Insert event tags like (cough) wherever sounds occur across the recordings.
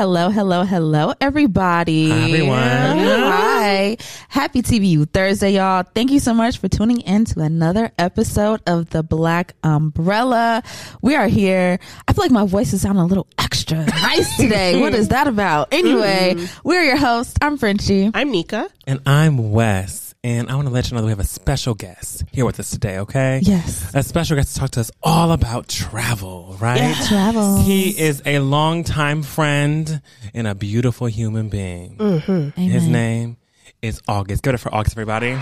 Hello, hello, hello, everybody. Hi, everyone. Hi. Happy TBU Thursday, y'all. Thank you so much for tuning in to another episode of The Black Umbrella. We are here. I feel like my voice is sounding a little extra nice today. what is that about? Anyway, (laughs) mm-hmm. we're your hosts. I'm Frenchie. I'm Nika. And I'm Wes. And I want to let you know that we have a special guest here with us today, okay? Yes. A special guest to talk to us all about travel, right? Travel. He is a longtime friend and a beautiful human being. Mm-hmm. Amen. His name is August. Give it up for August, everybody.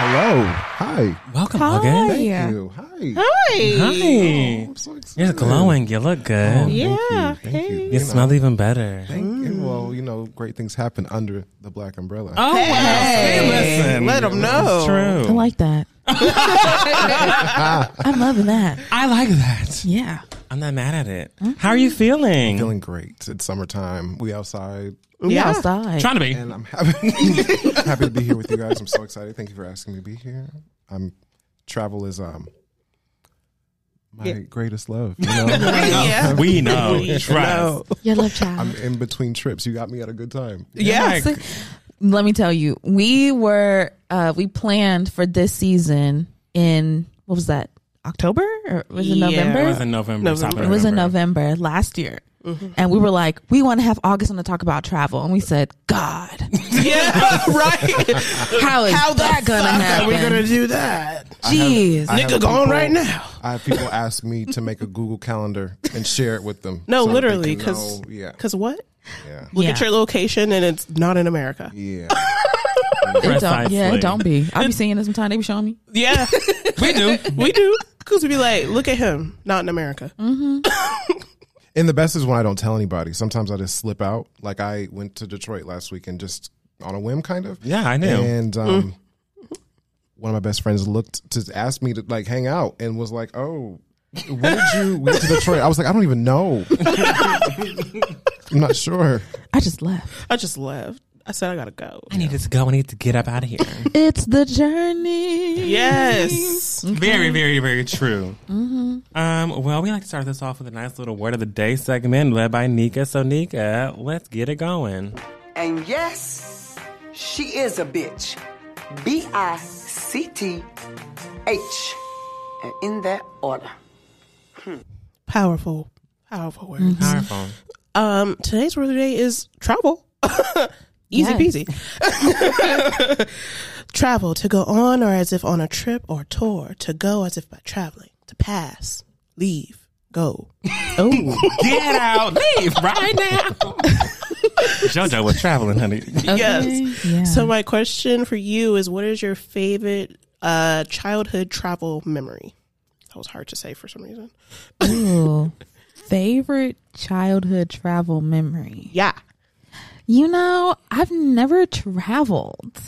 Hello. Hi. Welcome, Hi. August. Thank Yeah. you. Hi. Hi. Hi. Oh, I'm so excited. You're glowing. You look good. Oh, Yeah, Thank you. Thank you. hey. You know, smell even better. Thank you. Mm. Well, you know, great things happen under the black umbrella. Oh, Hey, hey, listen. let 'em know. It's true. I like that. (laughs) I'm loving that. I like that. Yeah. I'm not mad at it. How are you feeling? Feeling great. It's summertime. We outside, We Yeah. outside. Trying to be. and I'm happy (laughs) happy to be here with you guys. I'm so excited. Thank you for asking me to be here. I'm travel is um my Yeah. greatest love. You (laughs) know? Yeah. We know. We Trust. know. Your love child. I'm in between trips. You got me at a good time. Yeah. Yeah. let me tell you, we were uh we planned for this season in what was that? October or was it Yeah. November? It was in November. November. It was in November last year. And we were like, we want to have August on to talk about travel. And we said, God, (laughs) Yeah, (laughs) right. how is How that gonna fuck happen? are we gonna do that? Jeez. I have Nigga, go on people- right now. I have people ask me to make a Google calendar and share it with them. No, so literally, because know- yeah, because what? yeah, Look Yeah. at your location and it's not in America. yeah. (laughs) It don't, yeah, it don't be. I be seeing it sometimes. They be showing me. Yeah, We do. we do. Because we be like, look at him, not in America. Mm-hmm. And the best is when I don't tell anybody. Sometimes I just slip out. Like I went to Detroit last week and just on a whim, kind of. Yeah, I knew. And um, one of my best friends looked to ask me to like hang out and was like, "Oh, when did you we went to Detroit?" I was like, "I don't even know. (laughs) I'm not sure." I just left. I just left. I said I gotta go. I needed to go. I need to get up out of here. (laughs) It's the journey. Yes. very, very, very true. Um, well, we like to start this off with a nice little word of the day segment led by Nika. So, Nika, let's get it going. And yes, she is a bitch. B I C T H. And in that order. Powerful, powerful words. Powerful. Um, today's word of the day is travel. (laughs) Easy Yes. peasy. (laughs) Travel to go on or as if on a trip or tour. To go as if by traveling. To pass, leave, go. (laughs) Oh, Get out. Leave right now. (laughs) JoJo was traveling, honey. Yes. Yeah. So my question for you is, what is your favorite uh, childhood travel memory? That was hard to say for some reason. Ooh. favorite childhood travel memory. Yeah. You know, I've never traveled.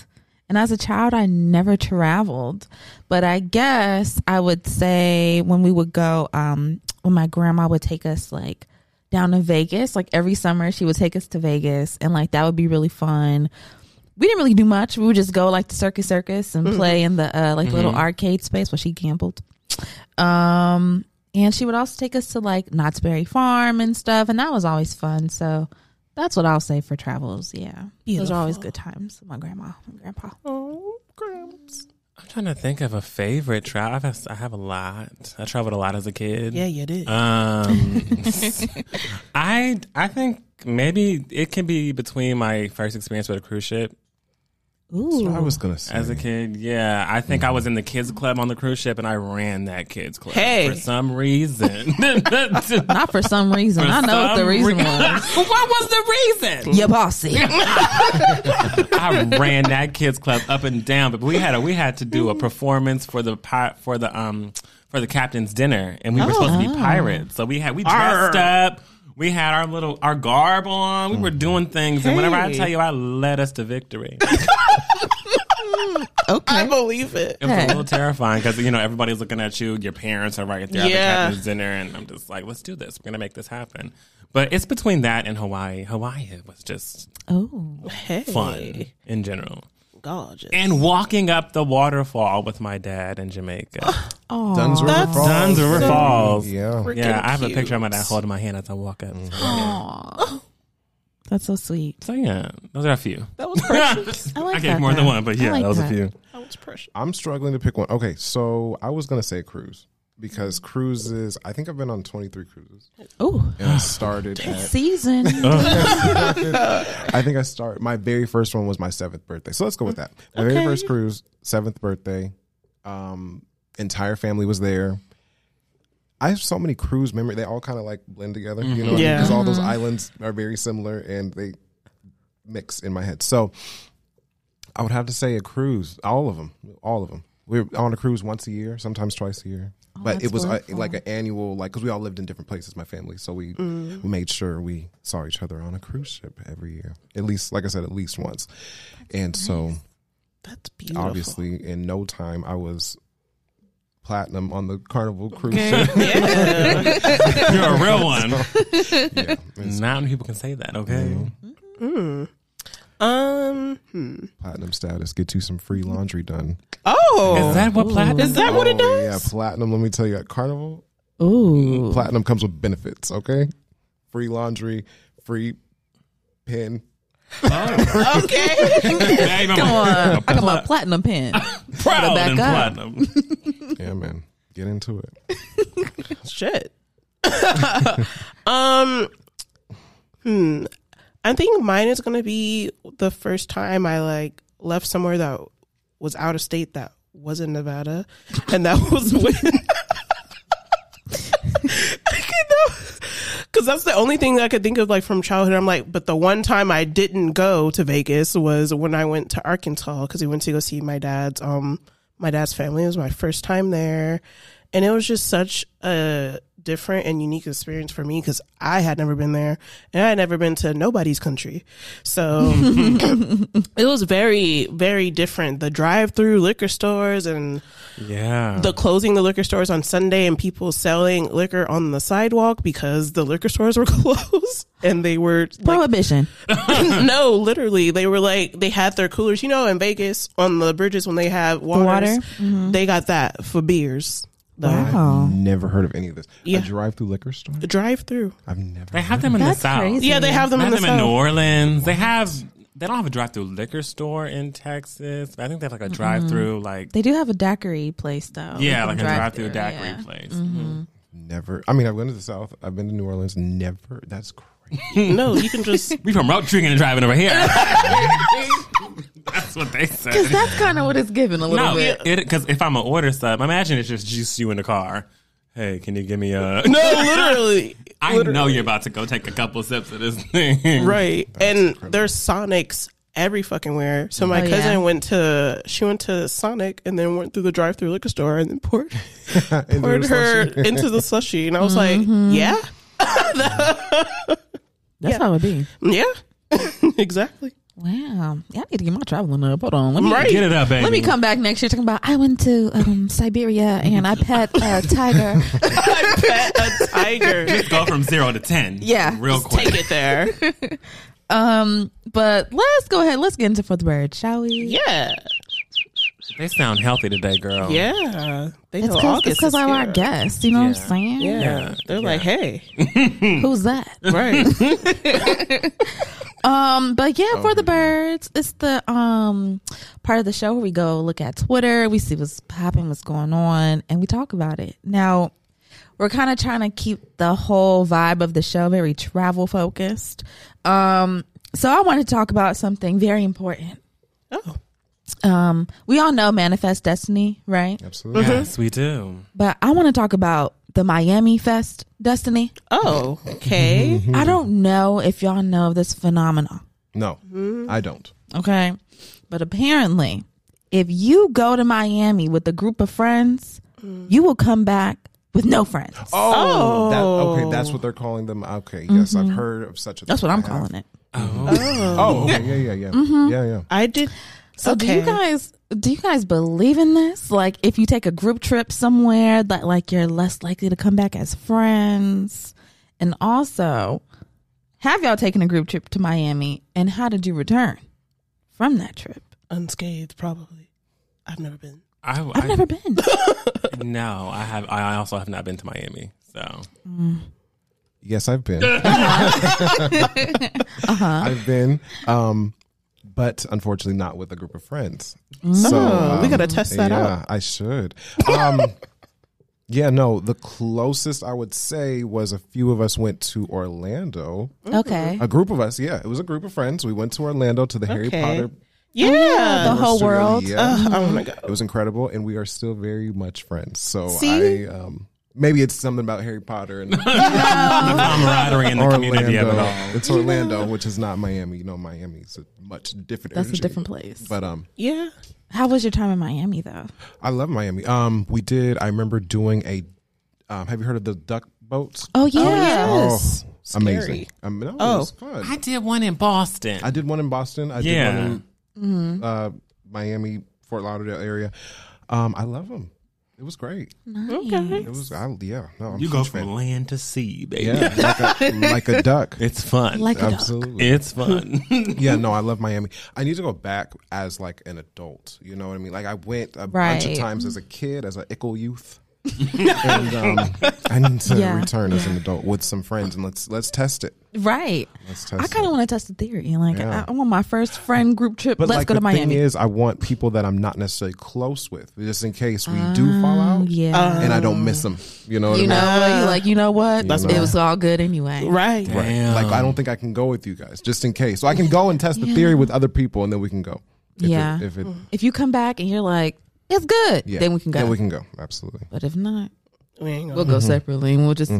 And as a child, I never traveled. But I guess I would say when we would go, um, when my grandma would take us like down to Vegas, like every summer she would take us to Vegas and like that would be really fun. We didn't really do much. We would just go like to Circus Circus and play in the uh, like little arcade space where she gambled. Um, and she would also take us to like Knott's Berry Farm and stuff, and that was always fun. So that's what I'll say for travels. Yeah, those are always good times. with My grandma and grandpa. Oh, Gramps. I'm trying to think of a favorite travel. I've had- I have a lot. I traveled a lot as a kid. Yeah, you did. Um, (laughs) I I think maybe it can be between my first experience with a cruise ship Ooh, I was gonna say as a kid. Yeah, I think I was in the kids club on the cruise ship, and I ran that kids club Hey. for some reason. (laughs) not for some reason. For I know what the reason re- (laughs) was. what was the reason? Your bossy. (laughs) I ran that kids club up and down, but we had a we had to do a performance for the pi- for the um for the captain's dinner, and we were supposed to be pirates. So we had we dressed up. We had our little our garb on. We were doing things, and whenever I tell you, I led us to victory. (laughs) (laughs) Okay. I believe it. It was a little terrifying because you know everybody's looking at you. Your parents are right there at Yeah. the captain's dinner, and I'm just like, let's do this. We're gonna make this happen. But it's between that and Hawaii. Hawaii was just Oh, Hey. fun in general. Gorgeous. and walking up the waterfall with my dad in Jamaica. (gasps) Oh, Dunn's River That's Falls. Dunn's River so Falls. Yeah. Yeah, I have a picture of my dad holding my hand as I walk up. Mm-hmm. that's so sweet. So yeah, those are a few. that was precious. (laughs) I like I gave that, more than one, but yeah, like that was a few. that was precious. I'm struggling to pick one. Okay, so I was gonna say cruise because cruises. I think I've been on 23 cruises, Oh, and I started at. season. (laughs) I (laughs) think I start. My very first one was my seventh birthday. So let's go with that. My very first cruise, seventh birthday. Um, entire family was there. I have so many cruise memories. They all kind of like blend together, you know, Yeah. because all those islands are very similar and they mix in my head. So I would have to say a cruise. All of them, all of them. We're on a cruise once a year, sometimes twice a year. Oh, but it was uh, wonderful. like an annual, like because we all lived in different places, my family. So we mm. we made sure we saw each other on a cruise ship every year, at least, like I said, at least once. and so That's beautiful. obviously, in no time, I was platinum on the Carnival cruise ship. (laughs) You're a real one. (laughs) yeah, it's Not many people can say that. Okay. Mm-hmm. Mm. Um. Hmm. platinum status. Get you some free laundry done. Oh. Is that what platinum? Is that what it Oh, does? Yeah, platinum. Let me tell you, at Carnival, Ooh, platinum comes with benefits. Okay, free laundry, free pen. Okay. (laughs) Come (laughs) come on! I got my platinum pen. (laughs) Proud back and up. platinum. Yeah, man, get into it. Shit. um. Hmm. I think mine is gonna be the first time I like left somewhere that was out of state that wasn't Nevada, and that (laughs) was when. (laughs) Because that's the only thing that I could think of, like from childhood. I'm like, but the one time I didn't go to Vegas was when I went to Arkansas because we went to go see my dad's um my dad's family. It was my first time there, and it was just such a different and unique experience for me because I had never been there and I had never been to nobody's country. So (laughs) it was very, very different. The drive through liquor stores and Yeah. the closing the liquor stores on Sunday and people selling liquor on the sidewalk because the liquor stores were (laughs) closed and they were like, Prohibition. (laughs) no, literally, they were like they had their coolers. You know, in Vegas on the bridges when they have water, water? Mm-hmm. they got that for beers. The Wow. Never heard of any of this. Yeah. A drive-through liquor store. A drive through. I've never. they have them in That's the south. crazy. Yeah, they have them They in have the them in New south. Orleans. They have. They don't have a drive-through liquor store in Texas. But I think they have like a drive-through, like They do have a daiquiri place though. yeah, You like a drive drive-through through, daiquiri yeah. place. Mm-hmm. Never. I mean, I've been to the South. I've been to New Orleans. Never. That's (laughs) crazy. No, you can just (laughs) We from road drinking and driving over here. (laughs) That's what they say. Because that's kind of what it's giving a little No, bit. because if I'm gonna order sub, imagine it's just juice you in the car. Hey, can you give me a? (laughs) no, literally, (laughs) I know you're about to go take a couple sips of this thing. right. and there's Sonics every fucking where. So my Oh, cousin yeah. went to she went to Sonic and then went through the drive through liquor store and then poured (laughs) Into poured her slushy. into the slushy, and I was Mm-hmm. like, yeah, That's how it be. yeah, exactly. Wow. Yeah, I need to get my traveling up. Hold on. Let me Right. Get it up, baby. Let me come back next year talking about I went to um, Siberia and I pet a tiger. (laughs) I pet a tiger. Just Go from zero to ten. Yeah. real Just quick. Take it there. (laughs) Um, but let's go ahead. Let's get into for the bird, shall we? Yeah, They sound healthy today, girl. yeah. They It's know because August it's because is I'm our here. guest. You know what I'm Yeah. saying? Yeah. Yeah. they're like, hey, (laughs) Who's that? right? (laughs) Um, but yeah, for the birds, it's the um part of the show where we go look at Twitter, we see what's popping, what's going on, and we talk about it. Now, we're kind of trying to keep the whole vibe of the show very travel focused. Um, so I want to talk about something very important. oh, Um, we all know Manifest Destiny, right? Absolutely. Mm-hmm. Yes, we do. But I want to talk about the Miami Fest Destiny. oh, okay. Mm-hmm. I don't know if y'all know this phenomenon. No, mm-hmm. I don't. Okay. But apparently, if you go to Miami with a group of friends, mm. you will come back with no friends. Oh. That, okay, that's oh. what they're calling them. Okay, yes, I've heard of such a. That's what I'm I have. calling it. Oh. oh, okay, yeah, yeah, yeah, Mm-hmm. yeah, yeah. I did. So do you guys do you guys believe in this? Like if you take a group trip somewhere that like you're less likely to come back as friends? And also, have y'all taken a group trip to Miami and how did you return from that trip? unscathed. Probably. I've never been. I, I've I- never been. (laughs) No, I have. I also have not been to Miami. So Yes, I've been. Uh-huh. (laughs) (laughs) I've been, um, but unfortunately not with a group of friends. Mm. So Oh, we um, gotta test that yeah, out. I should. Um, (laughs) yeah, no. The closest I would say was a few of us went to Orlando. Okay. A group of us, yeah, it was a group of friends. We went to Orlando to the Harry Potter. Yeah. the whole world. Yeah. Ugh, I want to. It was incredible, and we are still very much friends. So See? I, um, maybe it's something about Harry Potter and (laughs) the camaraderie in the community of it all. It's Orlando, which is not Miami. You know, Miami's a much different. That's a different place. But um, Yeah. How was your time in Miami though? I love Miami. Um, we did. I remember doing a. Um, have you heard of the duck boats? Oh yeah. yes. Oh, amazing! Um, no, Oh. it was fun. I did one in Boston. I did one in Boston. I Yeah. did one in uh, Miami, Fort Lauderdale area. Um, I love them. It was great. Okay. It was. I, yeah. No, I'm you go from fan. land to sea, baby. Yeah, like a, (laughs) like a duck. It's fun. Like a dog. Absolutely. it's fun. (laughs) yeah, no, I love (laughs) Miami. I need to go back as like an adult. You know what I mean? Like I went a bunch of times as a kid, as an ickle youth. And um, I need to Yeah. return as an adult with some friends and let's let's test it. Right. Let's test I kind of want to test the theory. Like, Yeah. I, I want my first friend group trip. But Let's like go the to Miami. thing is, I want people that I'm not necessarily close with, just in case we do fall out, Oh, yeah. and I don't miss them. You know what you I know, mean? what? you like, you know what? That's it was all good anyway. Right. Right. Like I don't think I can go with you guys, just in case. So I can go and test the theory with other people, and then we can go. If Yeah. It, if it, If you come back and you're like, it's good, yeah, then we can go. Then we can go. Absolutely. but if not, We ain't we'll gonna. go separately and we'll just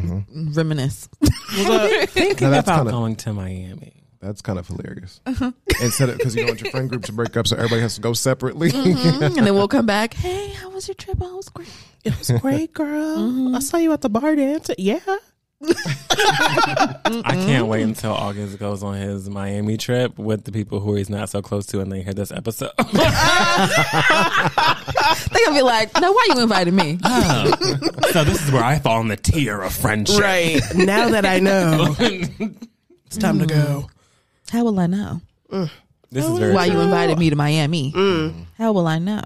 reminisce. (laughs) Thinking Now, that's about kinda- going to Miami. That's kind of hilarious. Uh-huh. Instead of because you don't want your friend group to break up, so everybody has to go separately. Mm-hmm. and then we'll come back. Hey, how was your trip? Oh, it was great. It was great, girl. I saw you at the bar dancing. Yeah. I can't wait until August goes on his Miami trip with the people who he's not so close to, and they hear this episode. (laughs) They're gonna be like, no, why you invited me? (laughs) so this is where I fall in the tier of friendship. Right. now that I know, (laughs) it's time to go. How will I know? This is very Why you invited me to Miami? Mm. How will I know?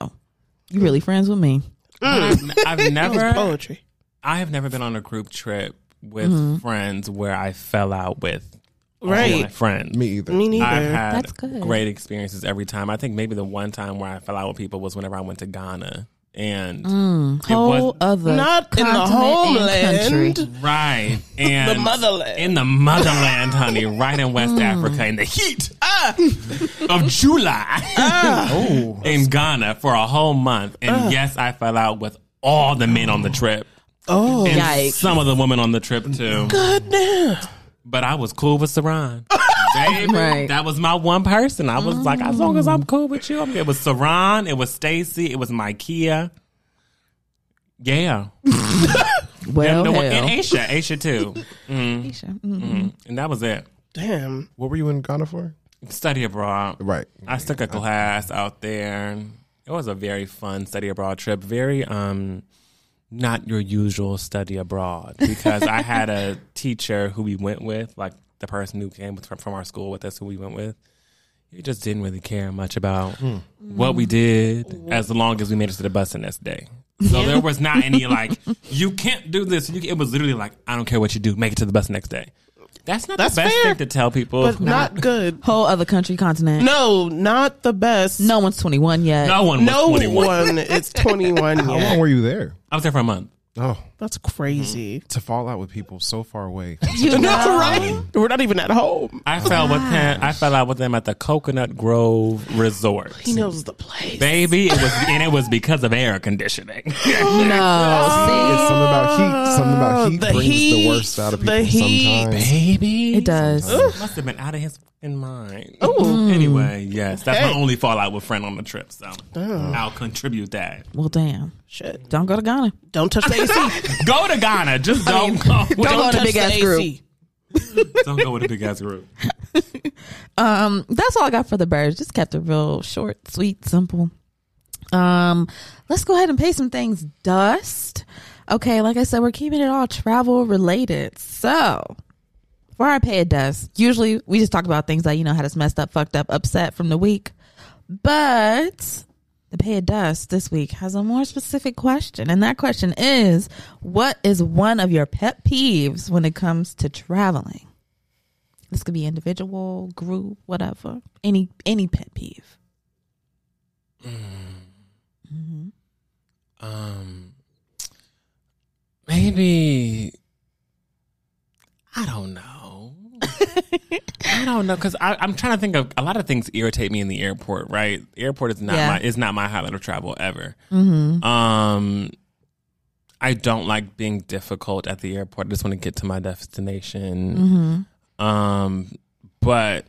You really friends with me? Mm. I've, I've never, poetry. I have never been on a group trip with mm-hmm. friends where I fell out with all my Right. friends. Me either. Me neither. I've had That's good. great experiences every time. I think maybe the one time where I fell out with people was whenever I went to Ghana, and mm. it Whole was other Not in the continent and homeland. country. right (laughs) and The motherland. in the motherland, honey, right in West mm. Africa in the heat ah. (laughs) of July Oh, (laughs) in Ghana for a whole month. And ah. yes, I fell out with all the men on the trip. Oh, And Yikes. some of the women on the trip too. goodness. But I was cool with Saran. (laughs) Baby, Right. that was my one person. I was like, as long as I'm cool with you, I'm, it was Saran, it was Stacy, it was Mikeia. Yeah. (laughs) Well, and, hell. and Aisha, Aisha too. (laughs) Aisha. Mm. And that was it. Damn. what were you in Ghana for? Study abroad. Right. I took a class out there. It was a very fun study abroad trip. Very um not your usual study abroad because I had a (laughs) teacher who we went with, like the person who came with, from our school with us, who we went with. He just didn't really care much about hmm. what we did mm-hmm. as long as we made it to the bus the next day. So there was not any like, (laughs) you can't do this. You, it was literally like, I don't care what you do, make it to the bus the next day. That's not That's the best fair, thing to tell people. But not good. Whole other country, continent. No, not the best. No one's 21 yet. no one was no 21. one is 21 (laughs) How long were you there? I was there for a month. Oh, That's mm-hmm. crazy. to fall out with people so far away. (laughs) You know? right? We're not even at home. I fell with him. I fell out with them at the Coconut Grove Resort. He knows the place. Baby, it was and it was because of air conditioning. (laughs) Oh, no, (laughs) It's something about heat. Something about oh, heat The brings heat, the worst out of the people heat. sometimes. Baby, it does. Must have been out of his fucking mind. Mm. Anyway, yes, that's my Okay. only fallout with friend on the trip. So oh. I'll contribute that. Well, damn. Shit. Don't go to Ghana. Don't touch the AC. Go to Ghana, just don't go. Don't go to touch big ass group. don't go with a big ass group. (laughs) Um, that's all I got for the birds. Just kept it real short, sweet, simple. Um, let's go ahead and pay some things dust. Okay, like I said, we're keeping it all travel related. So, for our pay it dust, usually we just talk about things that you know had us messed up, fucked up, upset from the week. But the pay of dust this week has a more specific question, and that question is: What is one of your pet peeves when it comes to traveling? This could be individual, group, whatever. Any any pet peeve. Um, maybe I don't know. I don't know because I'm trying to think of a lot of things irritate me in the airport. Right, airport is not Yeah. my is not my highlight of travel ever. Um, I don't like being difficult at the airport. I just want to get to my destination. Um, but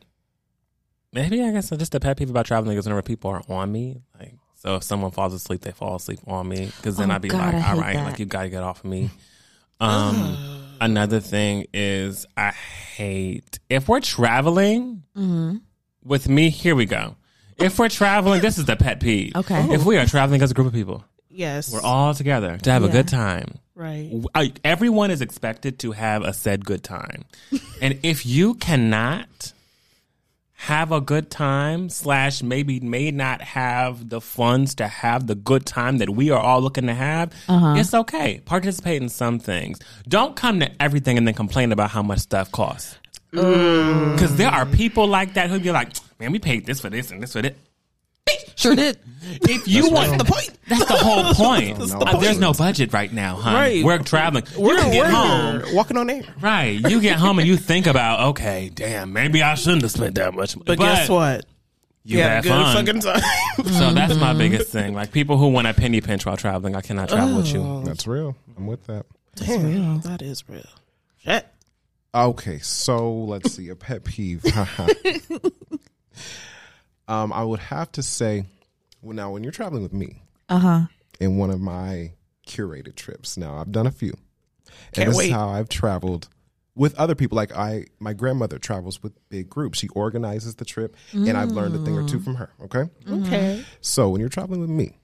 maybe I guess just a pet peeve about traveling is whenever people are on me, like so if someone falls asleep, they fall asleep on me because then Oh, I'd be God, like, I all that. like you got to get off of me. (laughs) Um, another thing is I hate if we're traveling Mm-hmm. with me. Here we go. If we're traveling, this is the pet peeve. Okay. If we are traveling as a group of people, Yes. we're all together to have a good time. right. I- everyone is expected to have a said good time. (laughs) and if you cannot have a good time slash maybe may not have the funds to have the good time that we are all looking to have uh-huh. it's okay. Participate in some things. Don't come to everything and then complain about how much stuff costs. Because there are people like that who be like man we paid this for this and this for that (laughs) Sure did. if you want the point. that's the whole (laughs) point. the Uh, there's no budget right now, huh? Right. We're traveling. We're, you can get we're home. walking on air. Right. You get (laughs) home and you think about, okay, damn, maybe I shouldn't have spent that much. Money. But, guess what? You We had had a good fun. fucking time. so that's my biggest thing. Like people who want a penny pinch while traveling, I cannot travel with you. That's real. I'm with that. Damn, that is real. Shit. Okay, so let's see a pet peeve. Um, I would have to say, well, now when you're traveling with me Uh huh. in one of my curated trips, now I've done a few, Can't and this wait. is how I've traveled with other people. Like I, my grandmother travels with big groups. She organizes the trip, and I've learned a thing or two from her. Okay, Okay. so when you're traveling with me,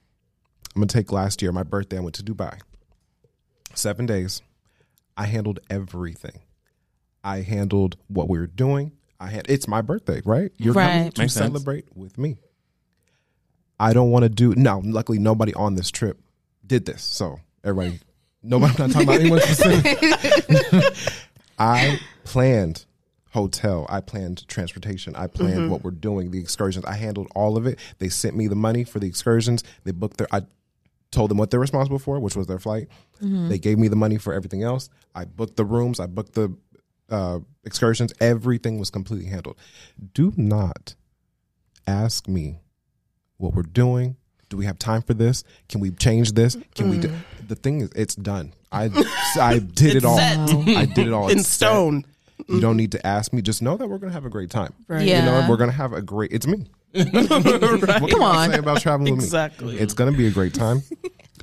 I'm gonna take last year, my birthday. I went to Dubai. Seven days. I handled everything. I handled what we were doing. I had it's my birthday, right? You're coming to Makes sense. celebrate with me. I don't want to do no. Luckily, nobody on this trip did this. So everybody, nobody. I'm not talking about anyone specific. (laughs) I planned hotel. I planned transportation. I planned what we're doing, the excursions. I handled all of it. They sent me the money for the excursions. They booked their. I told them what they're responsible for, which was their flight. They gave me the money for everything else. I booked the rooms. I booked the uh, excursions. Everything was completely handled. Do not ask me what we're doing. Do we have time for this? Can we change this? Can we? Do? The thing is, it's done. I (laughs) I did it all. I did it all In It's set. stone. You don't need to ask me. Just know that we're gonna have a great time. Right. Yeah. You know, we're gonna have a great. It's me. (laughs) (laughs) What can Come I on. say about traveling with Exactly. me? It's gonna be a great time.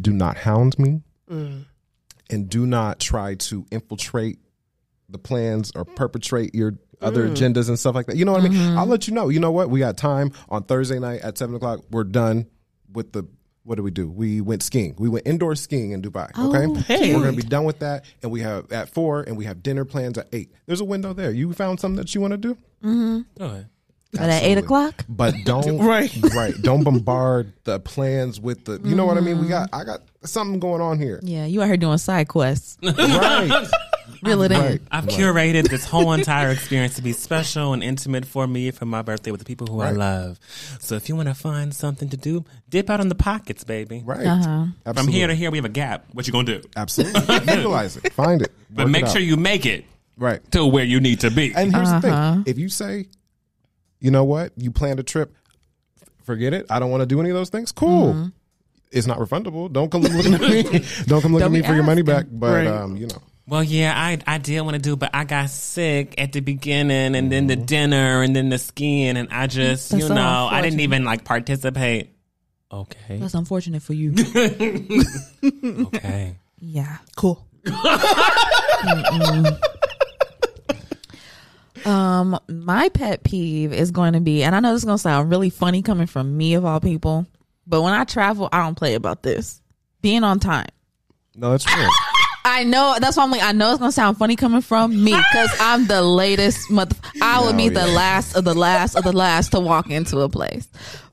do not hound me, Mm. and do not try to infiltrate the plans or perpetrate your other Mm. agendas and stuff like that. You know what I mean? Mm-hmm. I'll let you know. You know what? We got time on Thursday night at seven o'clock. We're done with the. What did we do? We went skiing. We went indoor skiing in Dubai. Okay, Oh, hey. we're gonna be done with that, and we have at four, and we have dinner plans at eight. There's a window there. You found something that you want to do? Go ahead. But at eight o'clock. but (laughs) don't Right. right don't bombard the plans with the you know what i mean we got i got something going on here Yeah, you out here doing side quests. right (laughs) Reel it right in. I've curated this whole entire experience to be special and intimate for me for my birthday with the people who I love. So if you want to find something to do, dip out in the pockets, baby. right Uh-huh. From here to here, we have a gap. What you gonna do? absolutely (laughs) utilize it find it But Work make out. sure you make it right to where you need to be. and here's the Uh-huh. thing if you say you know what you planned a trip forget it i don't want to do any of those things cool Mm-hmm. it's not refundable don't come looking at (laughs) me don't come look Don't at me be for your money back but Right. um you know Well, yeah, I I did want to do, but I got sick at the beginning, and then the dinner, and then the skiing, and I just, That's you so know, I didn't even like participate. Okay, That's unfortunate for you. (laughs) okay. yeah. Cool. Um, my pet peeve is going to be, and I know this is going to sound really funny coming from me of all people, but when I travel, I don't play about this. Being on time. no that's real I know that's why I'm like I know it's gonna sound funny coming from me because I'm the latest mother. I would No, be the yeah. last of the last of the last to walk into a place.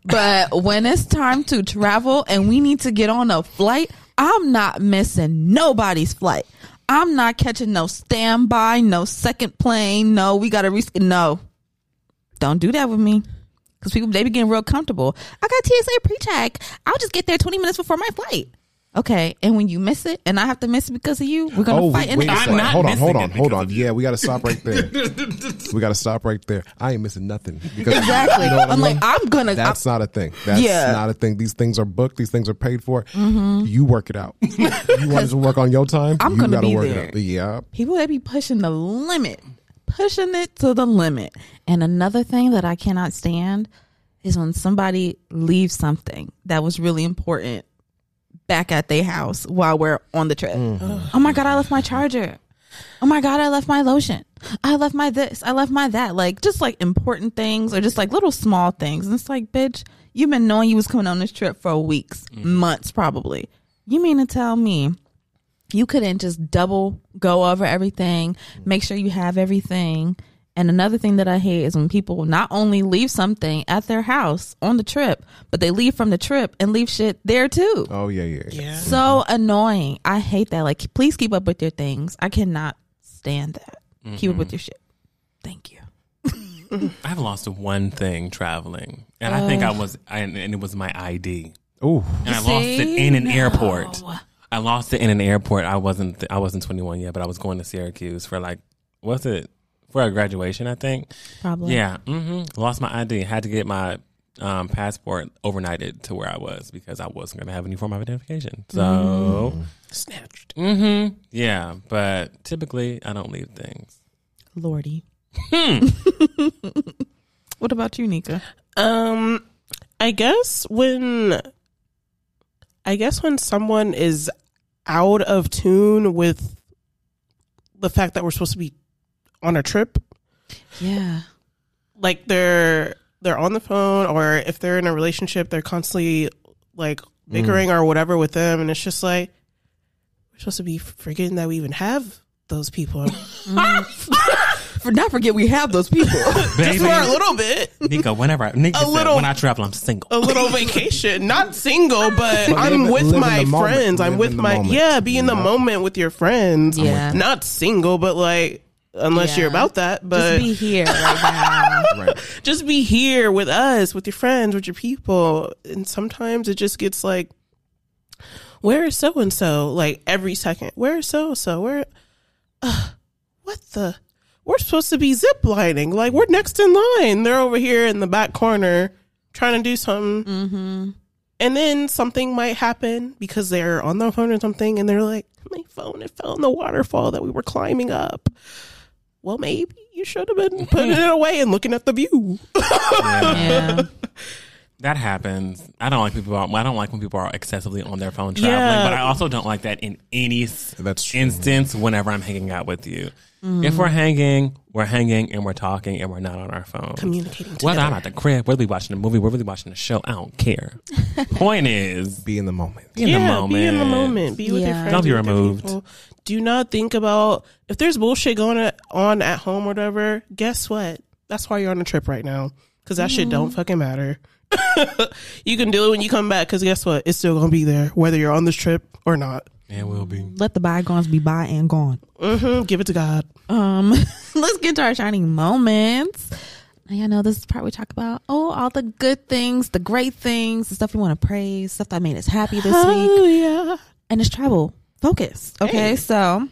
But when it's time to travel and we need to get on a flight, I'm not missing nobody's flight. I'm not catching no standby, no second plane. No, we got to risk. No, don't do that with me. Because people, they be getting real comfortable. I got TSA pre check. I'll just get there 20 minutes before my flight. Okay. And when you miss it and I have to miss it because of you, we're going to Oh, fight wait, in wait the a I'm second. not Hold on, hold on, hold on. Yeah, we got to stop right there. (laughs) we got to stop right there. I ain't missing nothing. Because, Exactly. you know what I I'm like. I'm going to. That's not a thing. That's Yeah. not a thing. These things are booked. These things are paid for. Mm-hmm. You work it out. (laughs) you want to work on your time? I'm you gonna gotta be work there. it out. Yeah. people that be pushing the limit, pushing it to the limit. And another thing that I cannot stand is when somebody leaves something that was really important back at their house while we're on the trip. Mm-hmm. Oh my god, I left my charger. Oh my god, I left my lotion. I left my this. I left my that. Like just like important things or just like little small things. And it's like, bitch, you've been knowing you was coming on this trip for weeks, mm-hmm. months probably. You mean to tell me you couldn't just double go over everything, make sure you have everything. And another thing that I hate is when people not only leave something at their house on the trip, but they leave from the trip and leave shit there too. Oh yeah, yeah. yeah. Yeah. So mm-hmm. annoying. I hate that. Like, please keep up with your things. I cannot stand that. Keep up mm-hmm. with your shit. Thank you. (laughs) I've lost one thing traveling, and I think I was, I, and it was my ID, Ooh. and I lost it in an No. airport. I lost it in an airport. I wasn't, I wasn't 21 yet, but I was going to Syracuse for like, what's it for a graduation? I think. Probably. Yeah. Mm-hmm. Lost my ID. Had to get my um, passport overnighted to where I was because I wasn't going to have any form of identification. So, Snatched. Mm-hmm. yeah. But typically, I don't leave things. Lordy. Hmm. (laughs) what about you, Nika? Um, I guess when, I guess when someone is out of tune with the fact that we're supposed to be on a trip, Yeah. like they're they're on the phone, or if they're in a relationship, they're constantly like mm. bickering or whatever with them, and it's just like we're supposed to be forgetting that we even have those people (laughs) For not forget we have those people. (laughs) just for a little bit. Nika, whenever I, Nika A said, little- when I travel, I'm single. a little (laughs) vacation, not single, but, But I'm live- with live my friends. I'm with my moment. yeah, be in the Yeah. moment with your friends. Yeah. not single, but like unless you're about that, but Just be here right now. (laughs) Right. just be here with us, with your friends, with your people. And sometimes it just gets like, where is so and so? Like every second, where is so and so? Where? Uh, what the? We're supposed to be zip lining. Like we're next in line. They're over here in the back corner trying to do something. mm-hmm. And then something might happen because they're on their phone or something, and they're like, "My phone it fell in the waterfall that we were climbing up." Well, maybe you should have been putting it away and looking at the view. (laughs) Yeah. (laughs) That happens. I don't like people. I don't like when people are excessively on their phone traveling, Yeah. but I also don't like that in any That's true. instance. Whenever I'm hanging out with you, Mm. if we're hanging, we're hanging and we're talking and we're not on our phone. Communicating Whether I'm at the crib, whether we watching a movie, whether we watching a show, I don't care. (laughs) Point is, Be in the moment. be in yeah, the moment. Be in the moment. Be with your Yeah. friends. Don't be be with your removed. Do not think about if there's bullshit going on at home or whatever. Guess what? That's why you're on a trip right now because that shit don't fucking matter. You can do it when you come back because guess what? It's still gonna be there whether you're on this trip or not. And will be. Let the bygones be by and gone. hmm Give it to God. Um, (laughs) let's get to our shining moments. I know this is the part we talk about oh all the good things, the great things, the stuff we want to praise, stuff that made us happy this week, yeah. and it's travel focus. Okay, Hey. so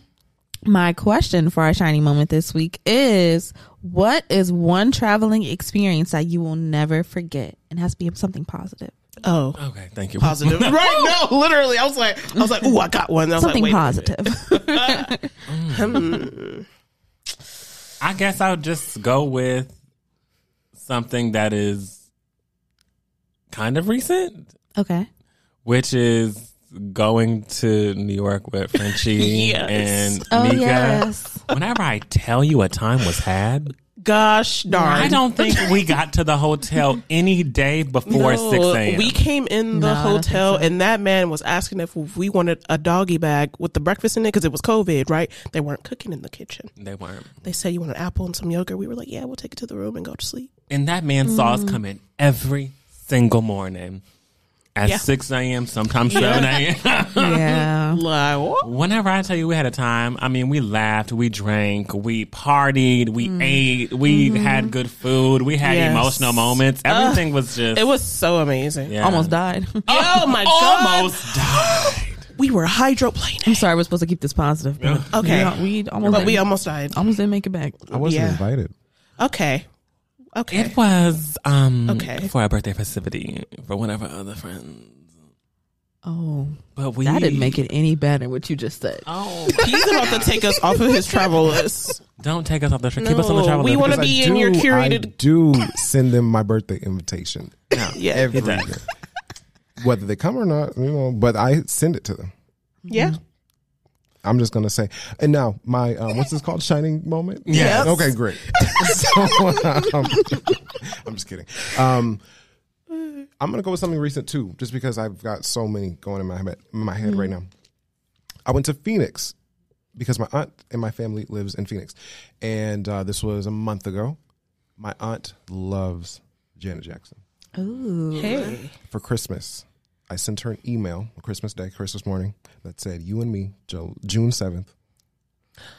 my question for our shining moment this week is: What is one traveling experience that you will never forget? It has to be something positive. Oh. Okay, thank you. Positive, (laughs) right? No, literally. I was like, I was like, "Ooh, I got one." I was Something like, Wait a positive. (laughs) Hmm. I guess I'll just go with something that is kind of recent, okay. which is going to New York with Frenchie (laughs) Yes. and Oh Nika. yes. Whenever I tell you a time was had, Gosh darn! I don't think we got to the hotel any day before No, 6 a.m. We came in the No, I don't think hotel, so. and that man was asking if we wanted a doggy bag with the breakfast in it because it was COVID, right? They weren't cooking in the kitchen. they weren't. They said you want an apple and some yogurt. We were like, yeah, we'll take it to the room and go to sleep. And that man saw us Mm. come in every single morning at Yeah. 6 a.m., sometimes 7 a.m. Yeah. (laughs) (laughs) Like, what? Whenever I tell you we had a time, I mean, we laughed, we drank, we partied, we mm. ate, we mm-hmm. had good food, we had Yes. emotional moments. Everything was just. It was so amazing. yeah. Almost died. Oh (laughs) my god. Almost died. We were hydroplaning. I'm sorry, we're supposed to keep this positive. but Okay. We, we almost, But we almost died. almost didn't make it back. I wasn't Yeah. invited. Okay. Okay. It was um Okay. for a birthday festivity for one of our other friends. Oh, But we that didn't make it any better. What you just said. Oh, (laughs) He's about to take us off of his travel list. don't take us off the trip. Keep us on the travel we list. We wanna be I in do, your I curated- do send them my birthday invitation Yeah. every does. year. Whether they come or not, you know, but I send it to them. Yeah. I'm just gonna say, and now my um, what's this called? Shining moment. Yes. Okay, great. (laughs) so, um, (laughs) I'm just kidding. Um, I'm gonna go with something recent too, just because I've got so many going in my head, in my head right now. I went to Phoenix because my aunt and my family lives in Phoenix, and uh, this was a month ago. My aunt loves Janet Jackson Ooh. Hey. for Christmas. I sent her an email on Christmas Day, Christmas morning, that said, "You and me, June seventh,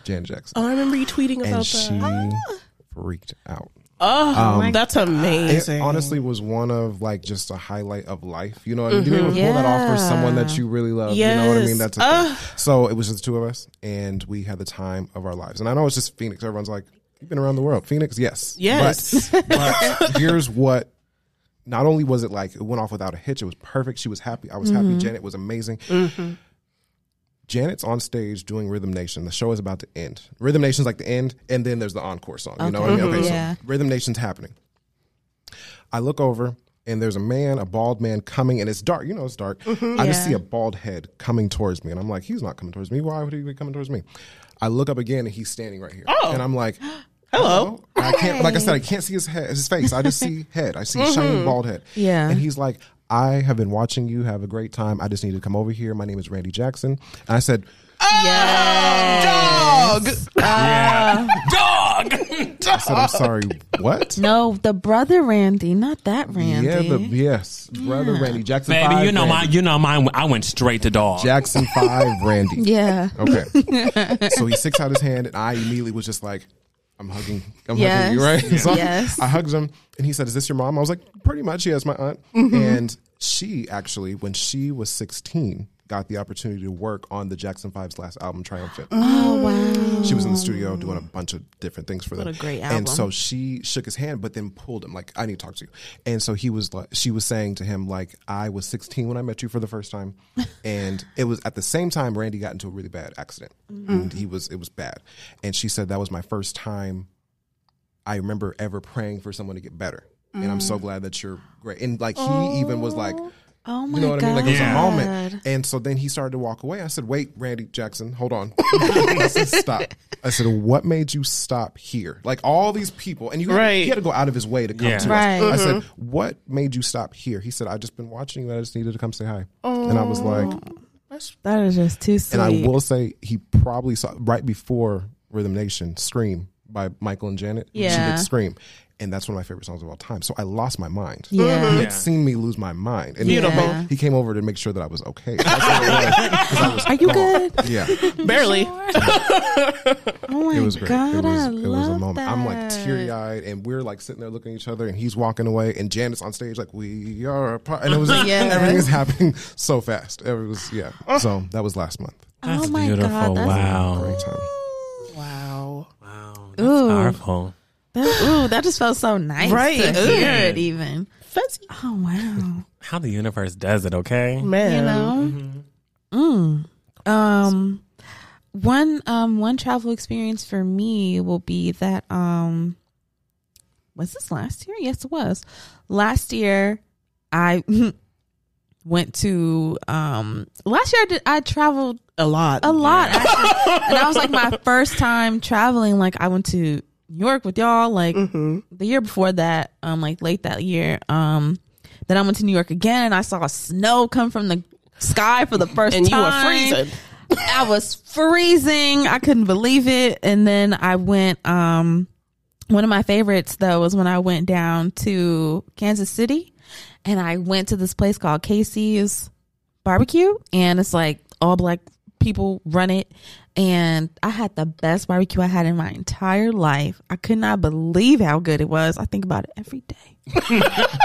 Janet Jackson," Oh, I remember you tweeting and about she that. freaked out. Oh, um, that's amazing! It amazing. honestly was one of like just a highlight of life. You know, what I mean? Mm-hmm. being able to pull that off for someone that you really love. You know what I mean? That's a thing. so. It was just the two of us, and we had the time of our lives. And I know it's just Phoenix. Everyone's like, "You've been around the world, Phoenix." Yes, Yes. But, but (laughs) here's what. Not only was it like it went off without a hitch, it was perfect. She was happy. I was happy. Mm-hmm. Janet was amazing. Mm-hmm. Janet's on stage doing Rhythm Nation. The show is about to end. Rhythm Nation's like the end, and then there's the encore song. You know what I mean? Okay, mm-hmm. Yeah. so Rhythm Nation's happening. I look over and there's a man, a bald man coming, and it's dark. You know, it's dark. Mm-hmm. I just see a bald head coming towards me, and I'm like, he's not coming towards me. Why would he be coming towards me? I look up again, and he's standing right here, Oh. and I'm like, (gasps) hello. I can't, like I said, I can't see his head, his face. I just see head. I see shiny mm-hmm. bald head. Yeah. and he's like. I have been watching you have a great time. I just need to come over here. My name is Randy Jackson. And I said, oh, Dog. Uh, yeah. Dog. I said, I'm sorry, what? No, the brother Randy, not that Randy. Yeah, the yes, brother Randy Jackson. Baby, five, you know my, you know mine. I went straight to dog. Jackson five, Randy. Yeah. Okay. (laughs) so he sticks out his hand, and I immediately was just like, I'm hugging, I'm hugging you, right? Yes. (laughs) So Yes. I hugged him, and he said, "Is this your mom?" I was like, "Pretty much, yes, my aunt." Mm-hmm. And she actually, when she was 16, got the opportunity to work on the Jackson Five's last album, Triumphant. Oh wow. She was in the studio doing a bunch of different things for them. What a great album! And so she shook his hand, but then pulled him like, "I need to talk to you." And so he was like, she was saying to him like, "I was 16 when I met you for the first time," (laughs) and it was at the same time Randy got into a really bad accident, Mm-hmm. and he was it was bad. And she said that was my first time. I remember ever praying for someone to get better, and I'm so glad that you're great. And like he even was like. Oh my You know what I mean? Like it was Yeah. a moment. And so then he started to walk away. I said, wait, Randy Jackson, hold on. (laughs) I said, stop. I said, what made you stop here? Like all these people, and you Right. he had to go out of his way to come Yeah. to Right. us. I said, mm-hmm. what made you stop here? He said, I just been watching you. and I just needed to come say hi. And I was like, oh. That is just too sweet. and I will say he probably saw right before Rhythm Nation, Scream by Michael and Janet. She Yeah. did Scream. And that's one of my favorite songs of all time. So I lost my mind. Yeah. Mm-hmm. He Yeah. had seen me lose my mind. And Beautiful. He, came, he came over to make sure that I was okay. That's what it was. (laughs) 'Cause I was Are you gone. good? Yeah. Barely. (laughs) Oh my It was great. god, it was I it was a love moment. That. I'm like teary eyed and we're like sitting there looking at each other and he's walking away and Janet's on stage like we are apart and it was (laughs) Yeah. everything is happening so fast. It was yeah. So that was last month. Oh that's oh my beautiful. god, that's wow. Great time. Wow. Wow. That's Ooh. powerful. That, ooh, that just felt so nice Right. to Ooh. hear it. Even Fancy. oh wow, How the universe does it, okay? Man. you know. Mm. Um, one um one travel experience for me will be that um, was this last year? Yes, it was. Last year, I (laughs) went to um last year I did I traveled A lot. a lot actually. and that was like my first time traveling like i went to new york with y'all like Mm-hmm. the year before that um like late that year um then i went to new york again and i saw snow come from the sky for the first And you were time freezing. i was freezing i couldn't believe it and then i went um one of my favorites though was when i went down to kansas city and I went to this place called Casey's Barbecue, and it's like all black people run it. And I had the best barbecue I had in my entire life. I could not believe how good it was. I think about it every day. (laughs)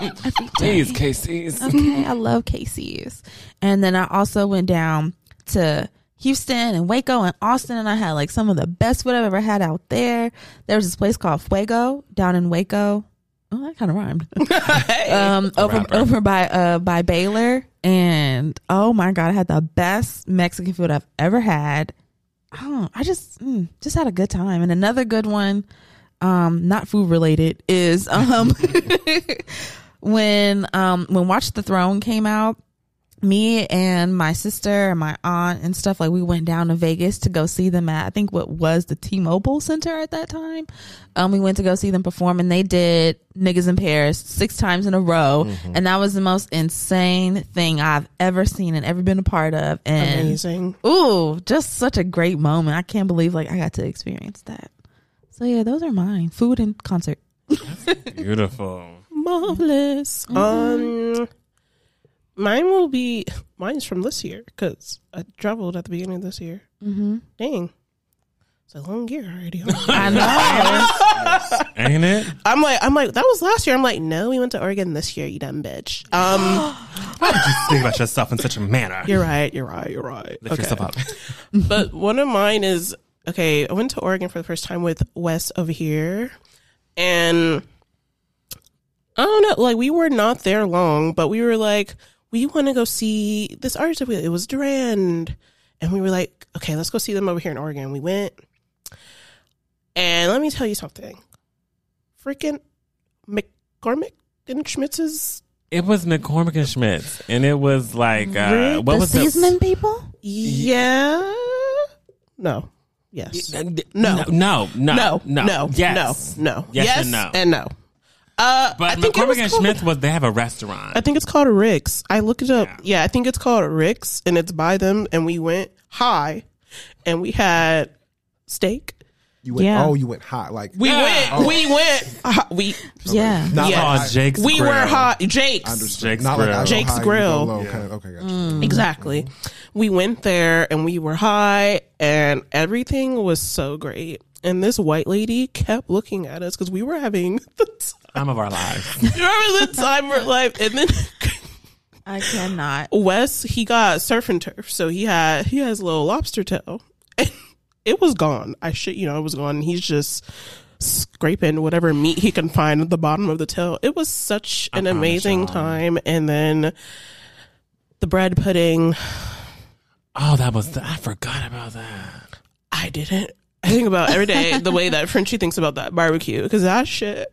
every day. Please, Casey's. Okay, I love Casey's. And then I also went down to Houston and Waco and Austin, and I had like some of the best food I've ever had out there. There was this place called Fuego down in Waco. Oh, that kind of rhymed. (laughs) (laughs) um, over Rapper. over by uh by Baylor, and oh my god, I had the best Mexican food I've ever had. Oh, I just mm, just had a good time. And another good one, um, not food related, is um (laughs) when um when Watch the Throne came out, me and my sister and my aunt and stuff like we went down to Vegas to go see them at I think what was the T-Mobile Center at that time. Um, we went to go see them perform and they did Niggas in Paris six times in a row, and that was the most insane thing I've ever seen and ever been a part of. And Amazing. ooh, just such a great moment. I can't believe like I got to experience that. So yeah, those are mine. Food and concert. (laughs) Beautiful. Marvelous. Um, mine will be mine's from this year because I traveled at the beginning of this year. Mm-hmm. Dang, it's a long year already. (laughs) I know. Ain't it? I'm like, I'm like, that was last year. I'm like, no, we went to Oregon this year. You dumb bitch. Um, (gasps) Why did you think about yourself in such a manner? you're right. You're right. You're right. Lift yourself up. (laughs) but one of mine is okay. I went to Oregon for the first time with Wes over here, and I don't know. Like we were not there long, but we were like, we want to go see this artist. It was Durand, and we were like, okay, let's go see them over here in Oregon. We went, and let me tell you something. Freaking McCormick and Schmitz's. It was McCormick and Schmick's, and it was like uh, Really? what the was seasoning people? Yeah. No. Yes. The, No. no, no, no, no, no, yes. no, no. Yes yes and no. and no. Uh, But I think it McCormick and called- Schmick's was they have a restaurant. I think it's called Rick's. I looked it up. Yeah. Yeah. I think it's called Rick's, and it's by them. And we went high, and we had steak. You went. Yeah. Oh, you went hot. Like We Yeah. went. We went. hi- we. Yeah. Not Yeah. called like, Jake's We Grill. were hot. Jake's. I understood. Jake's Not like Grill. I go Jake's high, Grill. go low, Yeah. kind of- okay, gotcha. Mm. Exactly. We went there and we were high and everything was so great. And this white lady kept looking at us because we were having (laughs) the time, Time of our lives. we were having the time of our life. And then I cannot. (laughs) Wes, he got surf and turf, so he had he has a little lobster tail. And it was gone. I shit, you know, it was gone. He's just scraping whatever meat he can find at the bottom of the tail. It was such an amazing y'all. time. And then the bread pudding, Oh, that was the, I forgot about that. I didn't. I think about every day (laughs) the way that Frenchie thinks about that barbecue because that shit.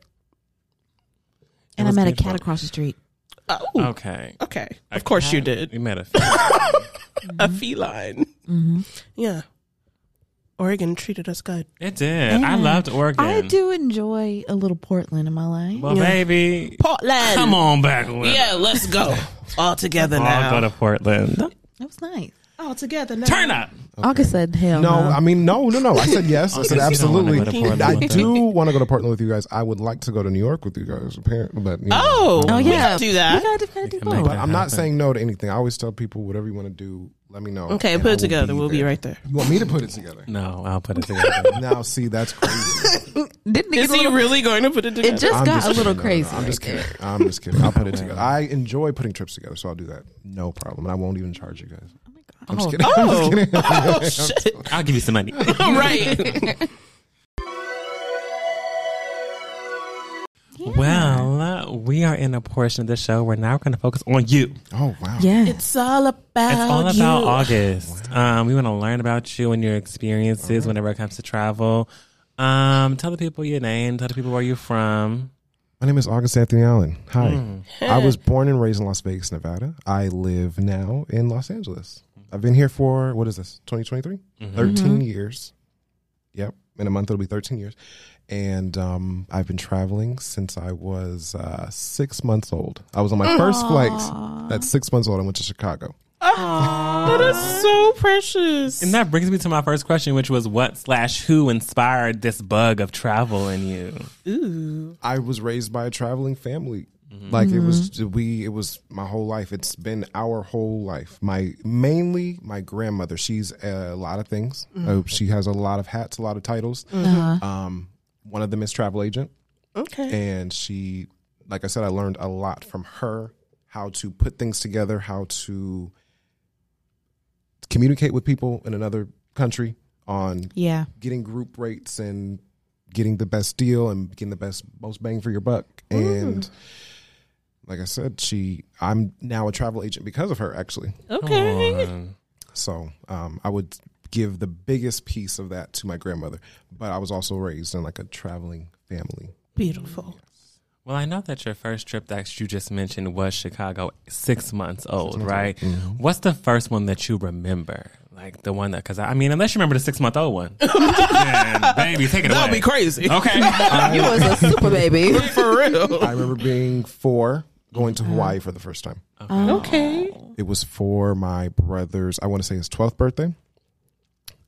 And I was met a cat across the street. Oh, Okay, okay. Of course you did. We met a. (laughs) A feline. Mm-hmm. Yeah. Oregon treated us good. It did. I loved Oregon. I do enjoy a little Portland in my life. Well, Yeah. baby, Portland. come on back with Yeah, let's go. (laughs) All together I'll now. go to Portland. That was nice. All together now. Turn up. August said, "Hell No, no." I mean no, no, no. I said (laughs) yes. Oh, I said guess you don't wanna absolutely. go to I with do want to go to Portland with you guys. I would like to go to New York with you guys. Apparently, but you know. Oh, oh we yeah, can do that. We gotta, gotta do both. that I'm not saying no to anything. I always tell people whatever you want to do. Let me know. Okay, and put I it will together. we'll be there. right there. You want me to put it together? No, I'll put it together. (laughs) Now, see, that's crazy. (laughs) Didn't it Is get a he little- really going to put it together? It just I'm got just a little kidding. No, no, crazy. no, I'm just right there. kidding. I'm just kidding. I'll put it together. I enjoy putting trips together, so I'll do that. No problem. And I won't even charge you guys. I'm just kidding. I'm just Oh. kidding. (laughs) (laughs) oh (laughs) shit! I'll give you some money. right. Well, uh, we are in a portion of the show where now we're going to focus on you. Oh wow. Yeah. It's all about. It's all about you. August. Um, we want to learn about you and your experiences whenever it comes to travel. Um, tell the people your name. Tell the people where you're from. My name is August Anthony Allen. Hi. Hmm. I was born and raised in Las Vegas, Nevada. I live now in Los Angeles. I've been here for what is this? 2023? Mm-hmm. 13 years. Yep. In a month it'll be 13 years. And um, I've been traveling since I was uh, six months old. I was on my first flight at six months old. I went to Chicago. (laughs) That is so precious. And that brings me to my first question, which was what slash who inspired this bug of travel in you? Ooh. I was raised by a traveling family. Mm-hmm. Like it was mm-hmm. we it was my whole life. It's been our whole life. My mainly my grandmother. She's a lot of things. Uh, she has a lot of hats, a lot of titles. Uh-huh. Um, one of them is travel agent, Okay. and she, like I said, I learned a lot from her. How to put things together, how to communicate with people in another country on Yeah. getting group rates and getting the best deal and getting the best most bang for your buck. And like I said, she I'm now a travel agent because of her actually. Okay. So um, I would give the biggest piece of that to my grandmother. But I was also raised in like a traveling family. Beautiful. Well, I know that your first trip that you just mentioned was Chicago, six months old, right? What's the first one that you remember? Like the one that, because I mean, unless you remember the six month old one, (laughs) then baby, take it That would away. be crazy. Okay. (laughs) You was a super baby. (laughs) For real. I remember being four, going to Hawaii uh-huh. for the first time. Oh. Okay. It was for my brother's, I want to say his 12th birthday.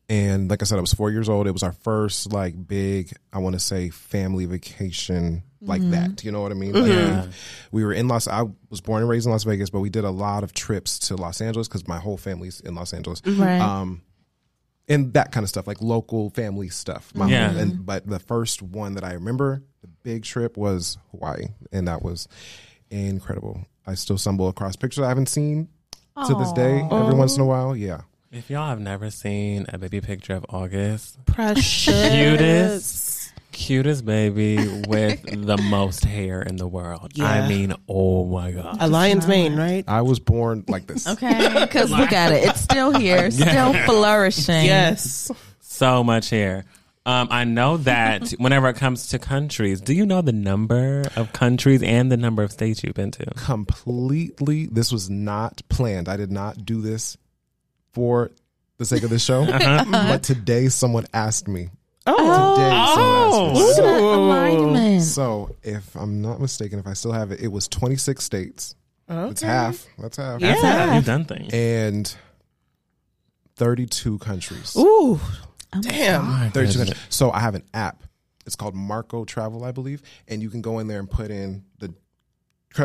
And like I said, I was four years old. It was our first like big, I want to say family vacation like mm-hmm. that. You know what I mean? Mm-hmm. Like Yeah. we, we were in Los, I was born and raised in Las Vegas, but we did a lot of trips to Los Angeles because my whole family's in Los Angeles. Right. Um, and that kind of stuff, like local family stuff. My Yeah. whole- and mm-hmm. but the first one that I remember, the big trip was Hawaii, and that was incredible. I still stumble across pictures I haven't seen to this day. Every once in a while, yeah. If y'all have never seen a baby picture of August, Precious. Cutest. cutest baby with (laughs) the most hair in the world. I mean, oh my God. A lion's mane, right? I was born like this. Okay, (laughs) because look at it. It's still here, (laughs) still flourishing. Yes. So much hair. Um, I know that (laughs) whenever it comes to countries, do you know the number of countries and the number of states you've been to? Completely, this was not planned. I did not do this for the sake of the show. (laughs) But today, someone asked me. Oh. Today, someone asked me. Look So- alignment. So, if I'm not mistaken, if I still have it, it was 26 states. It's half. That's half. Yeah. That's how you've done things. And 32 countries. Ooh. Oh Damn. 32. So, I have an app. It's called Marco Travel, I believe. And you can go in there and put in the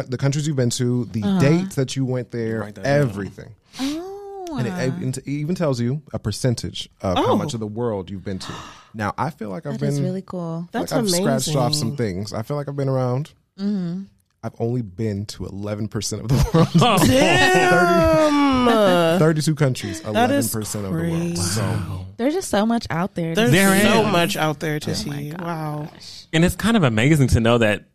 the countries you've been to, the uh-huh. dates that you went there, Write that everything. Oh, And it, it even tells you a percentage of how Oh. much of the world you've been to. Now, I feel like I've that is been really cool. That's like I've amazing. scratched off some things. I feel like I've been around. Mm-hmm. I've only been to 11% of the (laughs) world. (laughs) Damn. (laughs) 32 countries, 11% That is of the world. crazy. So, There's just so much out there. There's There so much out there to oh see. Wow. And it's kind of amazing to know that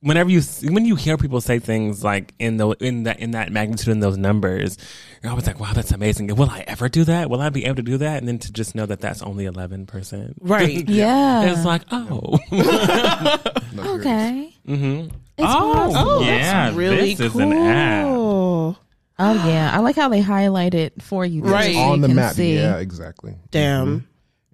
whenever you when you hear people say things like in the in that in that magnitude in those numbers, you're always like, "Wow, that's amazing." Will I ever do that? Will I be able to do that? And then to just know that that's only eleven percent, Right. (laughs) yeah. it's like, oh, no, (laughs) okay. mm-hmm. It's oh, possible. yeah, really this cool. is an app. Oh yeah, I like how they highlight it for you. Right. so on the map. see. Yeah, exactly. Damn.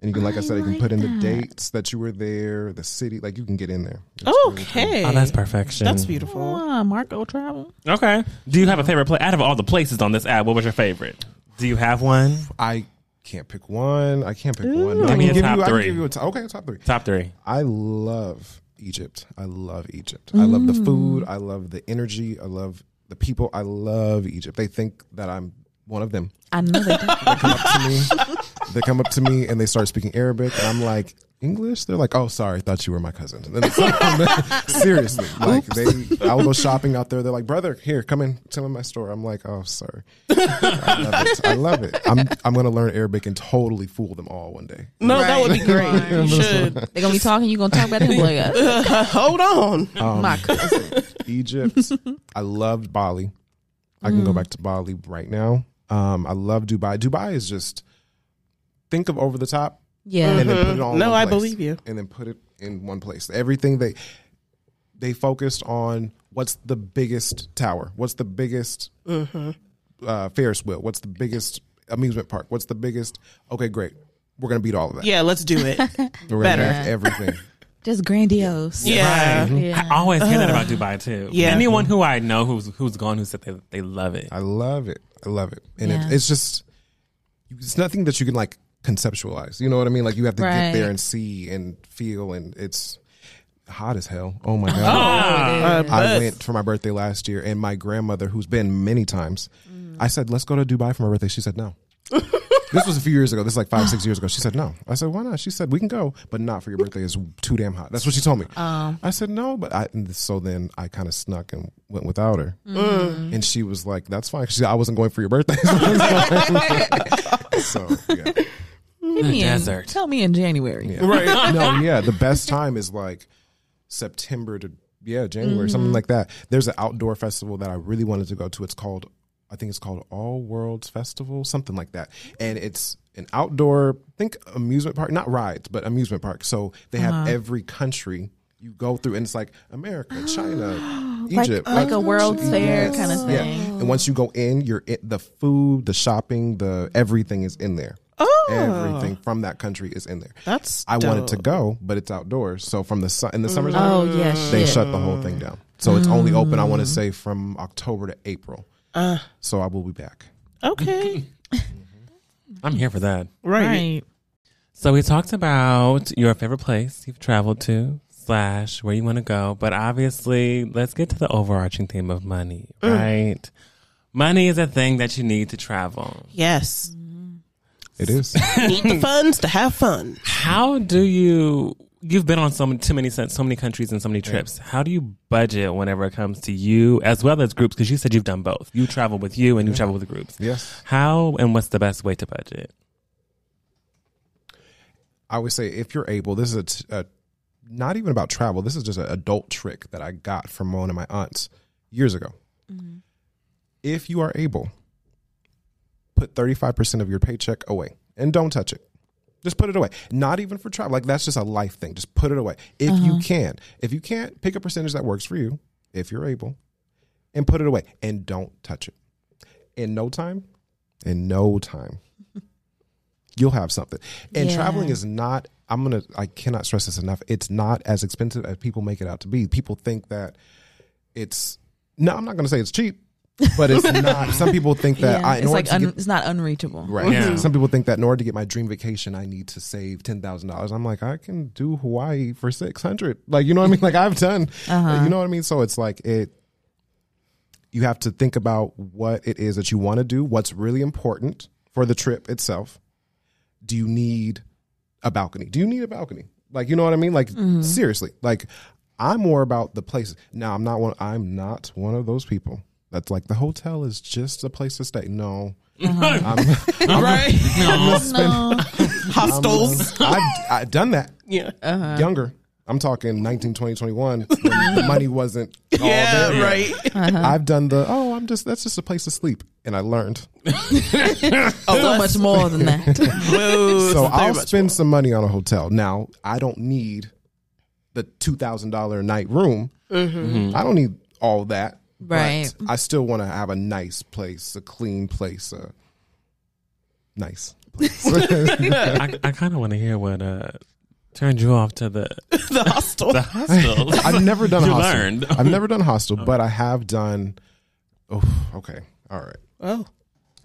And you can, like I, said, you can like put in the that. dates that you were there, the city, like you can get in there. It's really cool. Okay. Oh, that's perfection. That's beautiful. Ah, Marco Travel. Okay. Do you have a favorite place out of all the places on this app? What was your favorite? Do you have one? I can't pick one. I can't pick one. Give I me can a give top you, I can three. give you a top. Okay, top three. Top three. I love Egypt. I love Egypt. I love the food. I love the energy. I love the people. I love Egypt. They think that I'm one of them. I know they do. They come up to me. (laughs) They come up to me and they start speaking Arabic, and I'm like, English? They're like, oh, sorry, I thought you were my cousin. And it's- (laughs) seriously, like they, I'll go shopping out there. They're like, brother, here, come in, tell me my store. I'm like, oh, sorry. I love it. I love it. I'm, I'm gonna learn Arabic and totally fool them all one day. No, that would be great. You should. They're gonna be talking. You gonna talk about it? Like, uh, (laughs) Hold on. my cousin. Egypt. I loved Bali. I can go back to Bali right now. Um, I love Dubai. Dubai is just think of over the top Yeah. and then put it all. No, one I place. believe you. And then put it in one place. Everything they they focused on. What's the biggest tower? What's the biggest uh, Ferris wheel? What's the biggest amusement park? What's the biggest? Okay, great. We're gonna beat all of that. Yeah, let's do it. (laughs) We're gonna better. have everything. (laughs) Just grandiose. Yeah. Yeah. I always hear that about Dubai too. Yeah. Anyone who I know who's who's gone who said they they love it. I love it. I love it. And Yeah. it, it's just, it's nothing that you can like conceptualize. You know what I mean? Like you have to Right. get there and see and feel. And it's, hot as hell. Oh my (laughs) god. Uh, I but- went for my birthday last year, and my grandmother, who's been many times, Mm. I said, "Let's go to Dubai for my birthday." She said, "No." (laughs) this was a few years ago. This is like five, six years ago. She said, "No." I said, "Why not?" She said, "We can go, but not for your birthday. It's too damn hot." That's what she told me. I said, "No," but I. and So then I kind of snuck and went without her, and she was like, "That's fine." She said, "I wasn't going for your birthday." (laughs) so yeah. Me in- desert. Tell me in January. Yeah. Right. (laughs) no, yeah. The best time is like September to yeah, January, something mm-hmm. like that. There's an outdoor festival that I really wanted to go to. It's called I think it's called All Worlds Festival, something like that. And it's an outdoor think amusement park, not rides, but amusement park. So they have uh-huh. every country you go through and it's like America, (gasps) China, Egypt. like a World's Fair Yes. kind of Yeah. thing. And once you go in, you're in, the food, the shopping, the everything is in there. Oh. Everything from that country is in there. That's I wanted to go, but it's outdoors. So from the sun in the summertime, Oh yeah, they shit. shut the whole thing down. So it's only open. I want Mm. to say from October to April. Uh. so I will be back. Okay. (laughs) I'm here for that. right. right. So we talked about your favorite place you've traveled to slash where you want to go, but obviously let's get to the overarching theme of money, right? Money is a thing that you need to travel. Yes. It is. (laughs) Need the funds to have fun. How do you? You've been on so many, too many, so many countries and so many trips. How do you budget whenever it comes to you as well as groups? Because you said you've done both. You travel with you and you travel with groups. yes. How and what's the best way to budget? I would say if you're able, this is a, t- a not even about travel. This is just an adult trick that I got from one of my aunts years ago. Mm-hmm. If you are able, put 35% of your paycheck away and don't touch it. Just put it away. Not even for travel. Like that's just a life thing. Just put it away. If you uh-huh. can. If you can't, pick a percentage that works for you, if you're able, and put it away. And don't touch it. In no time, in no time, (laughs) you'll have something. And Yeah. traveling is not, I'm going to, I cannot stress this enough. It's not as expensive as people make it out to be. People think that it's, no, I'm not going to say it's cheap, but it's (laughs) not. Some people think that yeah. I, in it's like un- get- it's not unreachable. Right. Yeah. Some people think that in order to get my dream vacation, I need to save ten thousand dollars. I'm like, I can do Hawaii for six hundred. Like, you know what I mean? Like I've done. Uh-huh. You know what I mean? So it's like it. You have to think about what it is that you want to do. What's really important for the trip itself. Do you need a balcony? Do you need a balcony? Like, you know what I mean? Like mm-hmm. seriously. Like, I'm more about the places. Now, I'm not one. I'm not one of those people. That's like the hotel is just a place to stay. No, I'm, Right. No. Hostels. I've, I've done that yeah. Uh-huh. younger. I'm talking 19, 20, 21 when (laughs) the money wasn't all Yeah. there. Right. Uh-huh. I've done the, oh, I'm just, that's just a place to sleep. And I learned. (laughs) Oh, so much more than that. (laughs) Whoa, So I'll much spend some money on a hotel. Now, I don't need the $2,000 a night room. Mm-hmm. I don't need all that. But Right. I still want to have a nice place, a clean place, a nice place. (laughs) I, I (laughs) kind of want to hear what uh, turned you off to the (laughs) the hostel. the hostel. I've never done You hostel. learned. I've never done hostel, but I have done. Oh, okay, all right. oh.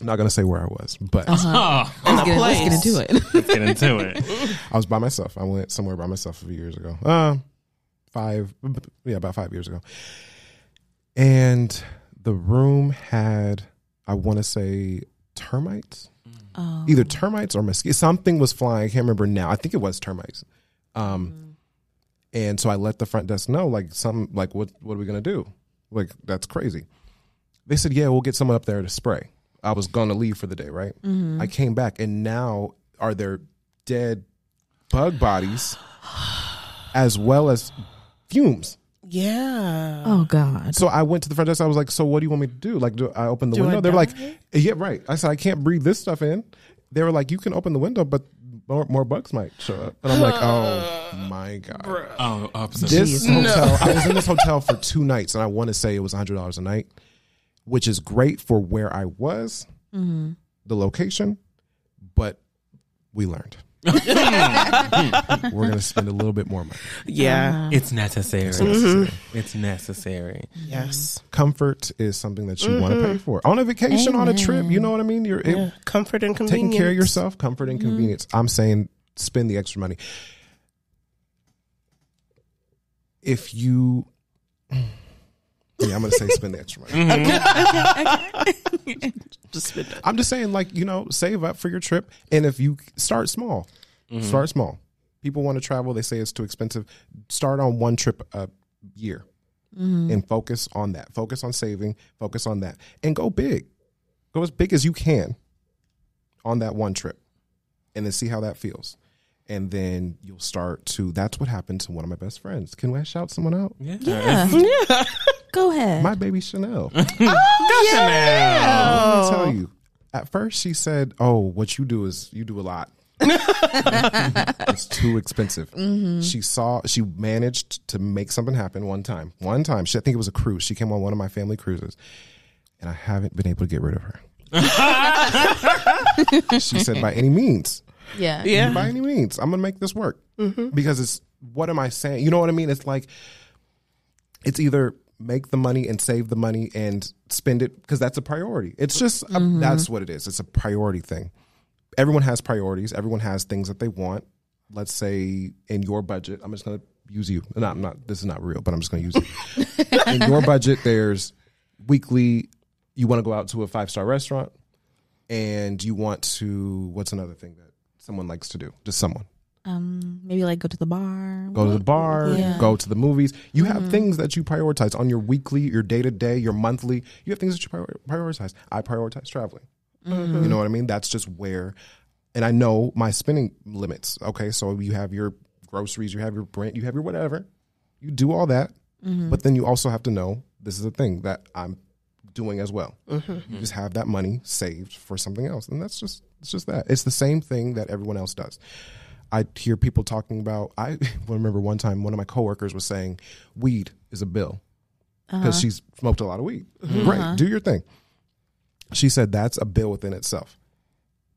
I'm not gonna say where I was, but Oh, Let's get, let's get into it. let's get into it. I was by myself. I went somewhere by myself a few years ago. Uh, five, yeah, about five years ago. And the room had, I want to say, termites. Mm. Oh. Either termites or mosquitoes. Something was flying. I can't remember now. I think it was termites. Um, mm-hmm. and so I let the front desk know, like, something, like, what, what are we gonna do? Like, that's crazy. They said, yeah, we'll get someone up there to spray. I was gonna leave for the day, right? Mm-hmm. I came back, and now are there dead bug bodies (sighs) as well as fumes? Yeah. Oh God. So I went to the front desk. I was like, "So what do you want me to do? Like, do I open the Do window?" They're like, "Yeah, right." I said, "I can't breathe this stuff in." They were like, "You can open the window, but more, more bugs might show up." And I'm like, (sighs) "Oh my god!" Oh, opposite. This hotel, I was in this hotel for two nights, and I want to say it was hundred dollars a night, which is great for where I was, Mm-hmm. the location, but we learned. Hmm. We're gonna spend a little bit more money. Yeah. Uh-huh. It's necessary. Mm-hmm. It's necessary. Yes. Comfort is something that you want to pay mm-hmm. for on a vacation, on a trip. You know what I mean? You're it- Mm-hmm. Yeah. Comfort and convenience. taking care of yourself, comfort and mm-hmm. convenience. I'm saying spend the extra money. if you, yeah, I'm gonna say spend the extra money. Just spit that. I'm just saying, like you know, save up for your trip, and if you start small, mm-hmm. start small. People want to travel; they say it's too expensive. Start on one trip a year, mm-hmm. and focus on that. Focus on saving. Focus on that, and go big. Go as big as you can on that one trip, and then see how that feels. And then you'll start to. That's what happened to one of my best friends. Can I shout someone out? Yeah. Yeah. (laughs) Go ahead. My baby Chanel. (laughs) Oh, gotcha now. Let me tell you. At first, she said, "Oh, what you do is you do a lot. (laughs) it's too expensive." Mm-hmm. She saw she managed to make something happen one time. One time, she, I think it was a cruise. She came on one of my family cruises, and I haven't been able to get rid of her. (laughs) she said, "By any means, yeah. Yeah. by any means, I'm gonna make this work." Mm-hmm. Because it's what am I saying? You know what I mean? It's like it's either make the money and save the money and spend it because that's a priority. It's just a, mm-hmm. that's what it is. It's a priority thing. Everyone has priorities. Everyone has things that they want. Let's say in your budget, I'm just going to use you. No, I'm not. This is not real, but I'm just going to use you. in your budget, there's weekly. You want to go out to a five star restaurant, and you want to. What's another thing that someone likes to do? Just someone Um, maybe like go to the bar. go to the bar, Yeah. go to the movies. You have mm-hmm. things that you prioritize on your weekly, your day to day, your monthly. You have things that you prior- prioritize. I prioritize traveling. Mm-hmm. You know what I mean? That's just where, and I know my spending limits. Okay, so you have your groceries, you have your rent, you have your whatever. You do all that, mm-hmm. but then you also have to know this is a thing that I'm doing as well. You just have that money saved for something else, and that's just it's just that. It's the same thing that everyone else does. I hear people talking about. I (laughs) remember one time one of my coworkers was saying, "Weed is a bill," uh-huh. because she's smoked a lot of weed. Mm-hmm. Great, uh-huh. do your thing. She said that's a bill within itself.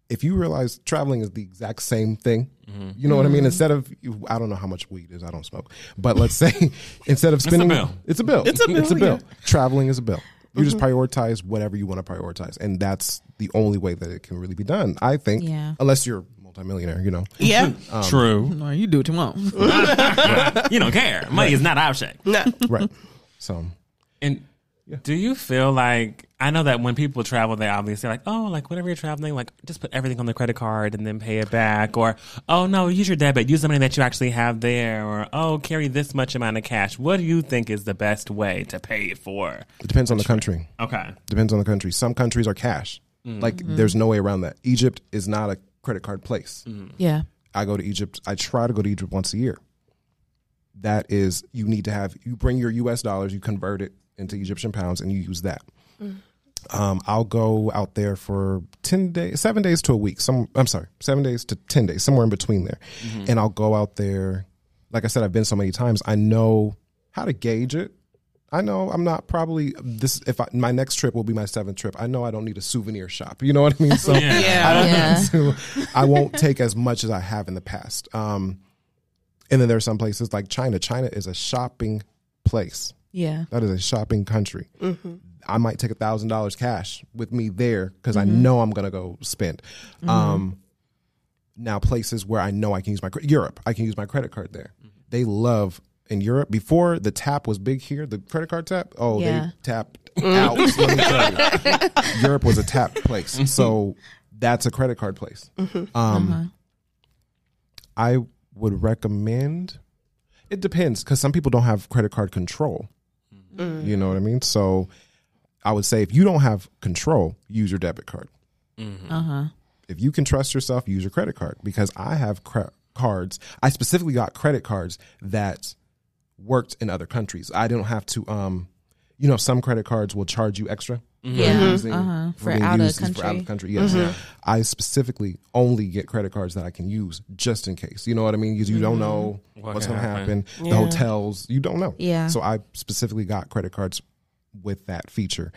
If you realize traveling is the exact same thing, mm-hmm. you know what I mean. Mm-hmm. Instead of I don't know how much weed is. I don't smoke, but let's say (laughs) instead of spending, a bill. it's a bill. It's a bill, It's a bill. yeah. Traveling is a bill. You just prioritize whatever you want to prioritize, and that's the only way that it can really be done. I think, Yeah. unless you're a multimillionaire, you know. Yeah. Um, True. No, you do what you want. (laughs) you don't care. Money is not an object. Nah. right. So And do you feel like I know that when people travel, they obviously like, oh, like whenever you're traveling, like just put everything on the credit card and then pay it back, or oh no, use your debit, use the money that you actually have there, or oh, carry this much amount of cash. What do you think is the best way to pay it for? it depends on the country. Okay, Depends on the country. Some countries are cash. Mm. Like there's no way around that. Egypt is not a credit card place. Mm-hmm. yeah. I go to Egypt. I try to go to Egypt once a year. That is, you need to have you bring your U.S. dollars, you convert it into Egyptian pounds, and you use that. Mm. Um, I'll go out there for ten days, seven days to a week. Some, I'm sorry, seven days to ten days, somewhere in between there. Mm-hmm. And I'll go out there. Like I said, I've been so many times. I know how to gauge it. I know I'm not probably this. If I, my next trip will be my seventh trip, I know I don't need a souvenir shop. You know what I mean? So Yeah. I don't Yeah. need to. I won't take as much as I have in the past. Um, and then there are some places like China. China is a shopping place. Yeah. That is a shopping country. I might take a thousand dollars cash with me there because I know I'm gonna go spend. Um, now places where I know I can use my cre- Europe, I can use my credit card there. They love in Europe before the tap was big here. The credit card tap, oh, Yeah. they tapped mm. out. let me tell you. (laughs) Europe was a tap place, mm-hmm. so that's a credit card place. Mm-hmm. Um, uh-huh. I would recommend. It depends because some people don't have credit card control. Mm. You know what I mean? So I would say if you don't have control, use your debit card. Uh huh. If you can trust yourself, use your credit card because I have cre- cards. I specifically got credit cards that worked in other countries. I don't have to um you know some credit cards will charge you extra. Yeah. using- Uh-huh. For out of used is For out of country. the country, yes. Mm-hmm. I specifically only get credit cards that I can use just in case. You know what I mean? Because you don't mm-hmm. know What what's going to happen. happen. The hotels, you don't know. Yeah. So I specifically got credit cards with that feature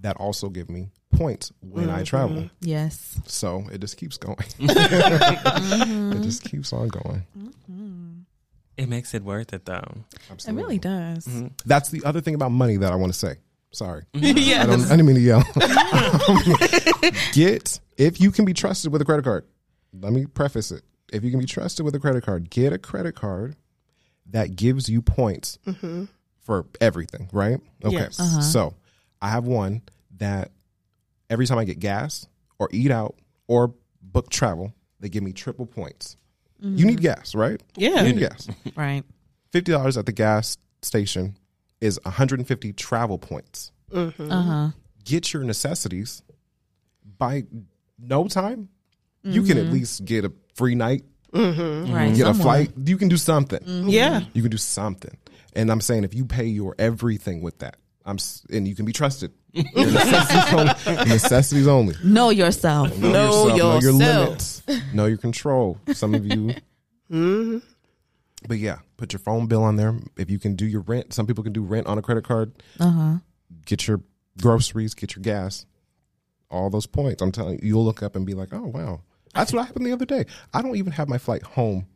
that also give me points when I mm-hmm. travel. Yes. So it just keeps going. (laughs) It just keeps on going. It makes it worth it though. It really does. Mm-hmm. That's the other thing about money that I want to say. Sorry. (laughs) I, don't, I didn't mean to yell. (laughs) get, if you can be trusted with a credit card, let me preface it. If you can be trusted with a credit card, get a credit card that gives you points mm-hmm. for everything, right? Okay. Yes. Uh-huh. So I have one that every time I get gas or eat out or book travel, they give me triple points. You need gas, right? Yeah. You need gas. (laughs) Right. Fifty dollars at the gas station is 150 travel points. Uh huh. Get your necessities by no time. You can at mm-hmm. least get a free night, mm-hmm. Right. get a flight. You can do something. Yeah. You can do something. And I'm saying if you pay your everything with that, I'm and you can be trusted. necessities, only, necessities only. Know yourself. Know, Know yourself, know your limits. Know your control. Some of you. But yeah, put your phone bill on there. If you can do your rent, some people can do rent on a credit card. Uh huh. Get your groceries, get your gas, all those points. I'm telling you, you'll look up and be like, oh wow, that's what happened the other day. I don't even have my flight home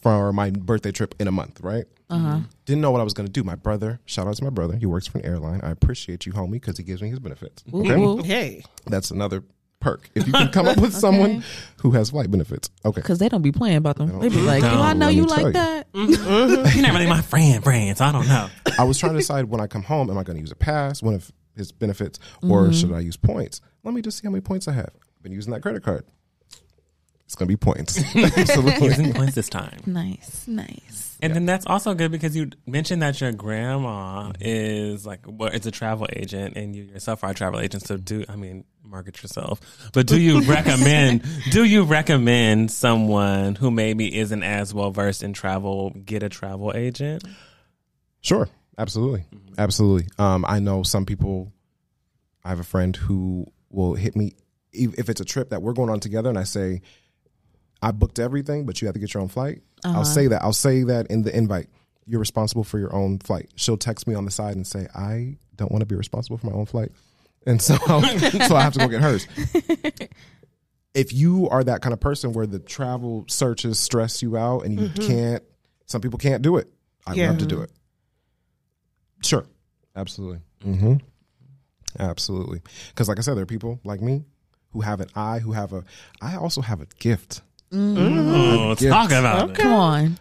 for my birthday trip in a month. Right? Uh-huh. Didn't know what I was going to do. My brother, shout out to my brother. He works for an airline. I appreciate you, homie, because he gives me his benefits. Okay, Ooh, ooh. Hey. that's another perk. If you can come up with (laughs) someone who has flight benefits, okay. Cause they don't be playing about them. They be like, "Do I know you like you. that?" You're not really my friend, friend. So I don't know. (laughs) I was trying to decide when I come home, am I going to use a pass, one of his benefits, or Mm-hmm. should I use points? Let me just see how many points I have. I've been using that credit card. It's going to be points. (laughs) (laughs) Absolutely. Using points this time. Nice, nice. And then that's also good because you mentioned that your grandma is like, well, it's a travel agent, and you yourself are a travel agent. So do I mean market yourself? But do you (laughs) recommend? do you recommend someone who maybe isn't as well versed in travel get a travel agent? Sure. Absolutely. Absolutely. Um, I know some people, I have a friend who will hit me if if it's a trip that we're going on together and I say, I booked everything, but you have to get your own flight. I'll say that. I'll say that in the invite. You're responsible for your own flight. She'll text me on the side and say, I don't want to be responsible for my own flight. And so, (laughs) so I have to go get hers. (laughs) If you are that kind of person where the travel searches stress you out and you can't, some people can't do it. I Yeah. love to do it. Sure. Absolutely. hmm Absolutely. Because, like I said, there are people like me who have an eye, who have a. I also have a gift. Oh, gift. talk about it. Come on.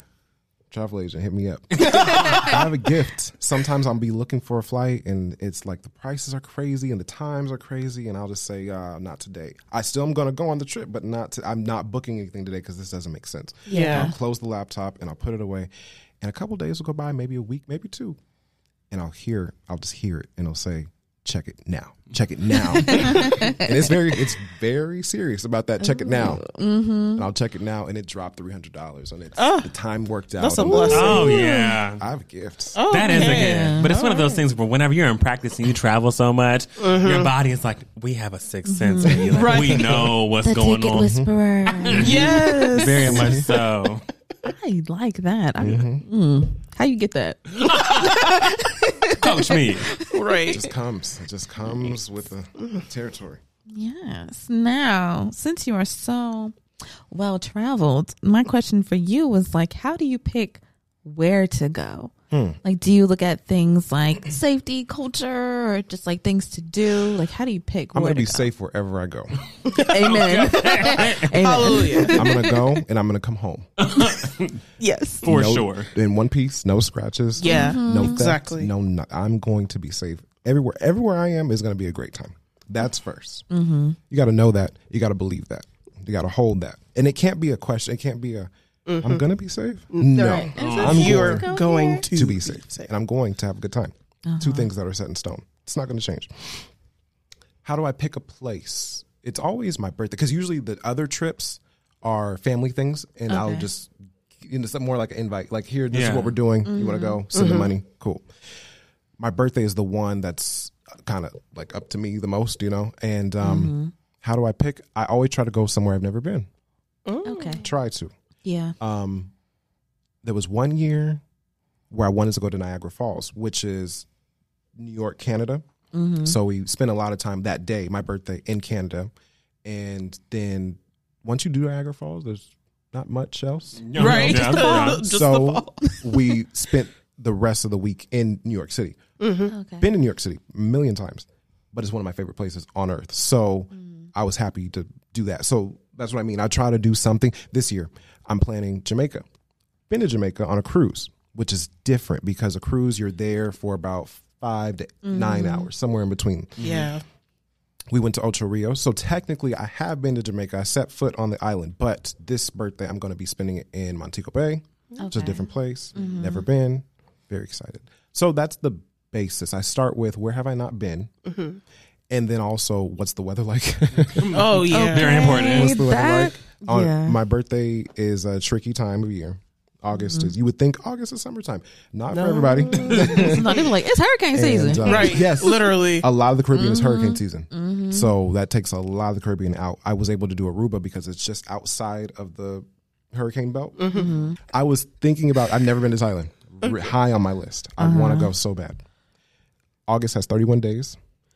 Travel agent, hit me up. (laughs) I have a gift. Sometimes I'll be looking for a flight, and it's like the prices are crazy and the times are crazy, and I'll just say, uh, "Not today." I still am going to go on the trip, but not. To, I'm not booking anything today because this doesn't make sense. Yeah. I'll close the laptop and I'll put it away, and a couple days will go by, maybe a week, maybe two, and I'll hear. I'll just hear it, and it'll say, "Check it now. Check it now." (laughs) and it's very, it's very serious about that. Check it now, mm-hmm. and I'll check it now, and it dropped three hundred dollars, and it's oh, the time worked out. That's a blessing. Oh yeah. I have gifts. Oh, That is a gift. But it's one of those things where whenever you're in practice and you travel so much, uh-huh. your body is like, we have a sixth sense. baby. Like, Right. We know what's The going ticket on. whisperer. (laughs) Yes. Very much so. (laughs) I like that. I, mm-hmm. mm. How you get that? (laughs) Coach me. right. It just comes. It just comes with the territory. Yes. Now, since you are so well traveled, my question for you was like, how do you pick where to go? Like, do you look at things like safety, culture, or just like things to do? Like, how do you pick I'm where gonna be go? safe wherever I go. (laughs) Amen. (laughs) Amen. Hallelujah. I'm gonna go and I'm gonna come home. (laughs) Yes. For No- sure. In one piece, no scratches. Yeah. No theft, Exactly. No, no, I'm going to be safe everywhere. Everywhere I am is gonna be a great time. That's 1st Mm-hmm. You got to know that. You got to believe that. You got to hold that. And it can't be a question. It can't be a. Mm-hmm. am gonna be safe. Mm, no, Right. I'm You're going going to, to be safe, and I'm going to have a good time. Two uh-huh. things that are set in stone. It's not going to change. How do I pick a place? It's always my birthday because usually the other trips are family things, and I'll just you know something more like an invite. Like here, this is what we're doing. You want to mm-hmm. go? Send the mm-hmm. money. Cool. My birthday is the one that's kind of like up to me the most, you know. And um, how do I pick? I always try to go somewhere I've never been. Okay. Try to. Yeah. Um, there was one year where I wanted to go to Niagara Falls, which is New York, Canada. Mm-hmm. So we spent a lot of time that day, my birthday, in Canada. And then once you do Niagara Falls, there's not much else. Right. Yeah, yeah. Just the so fall. (laughs) we spent the rest of the week in New York City. Mm-hmm. Mm-hmm. Okay. Been in New York City a million times, but it's one of my favorite places on earth. So mm. I was happy to do that. So that's what I mean. I try to do something this year. I'm planning Jamaica. Been to Jamaica on a cruise. which is different because a cruise you're there for about five to nine mm-hmm. hours, somewhere in between. Yeah. We went to Ocho Rio, so technically I have been to Jamaica. I set foot on the island, but this birthday I'm going to be spending it in Montego Bay, which is a different place. Mm-hmm. Never been. Very excited. So that's the basis. I start with where have I not been, mm-hmm. And then also what's the weather like. (laughs) Oh (laughs) yeah. Very important. What's the weather that- like? On- yeah. My birthday is a tricky time of year. August mm-hmm. is. You would think August is summertime. Not for everybody. no, they were like, it's hurricane season. And, uh, Right. Yes. Literally. A lot of the Caribbean is mm-hmm. hurricane season, mm-hmm. so that takes a lot of the Caribbean out. I was able to do Aruba because it's just outside of the hurricane belt. I was thinking about. I've never been to Thailand. High on my list. I want to uh-huh. go so bad. August has 31 days.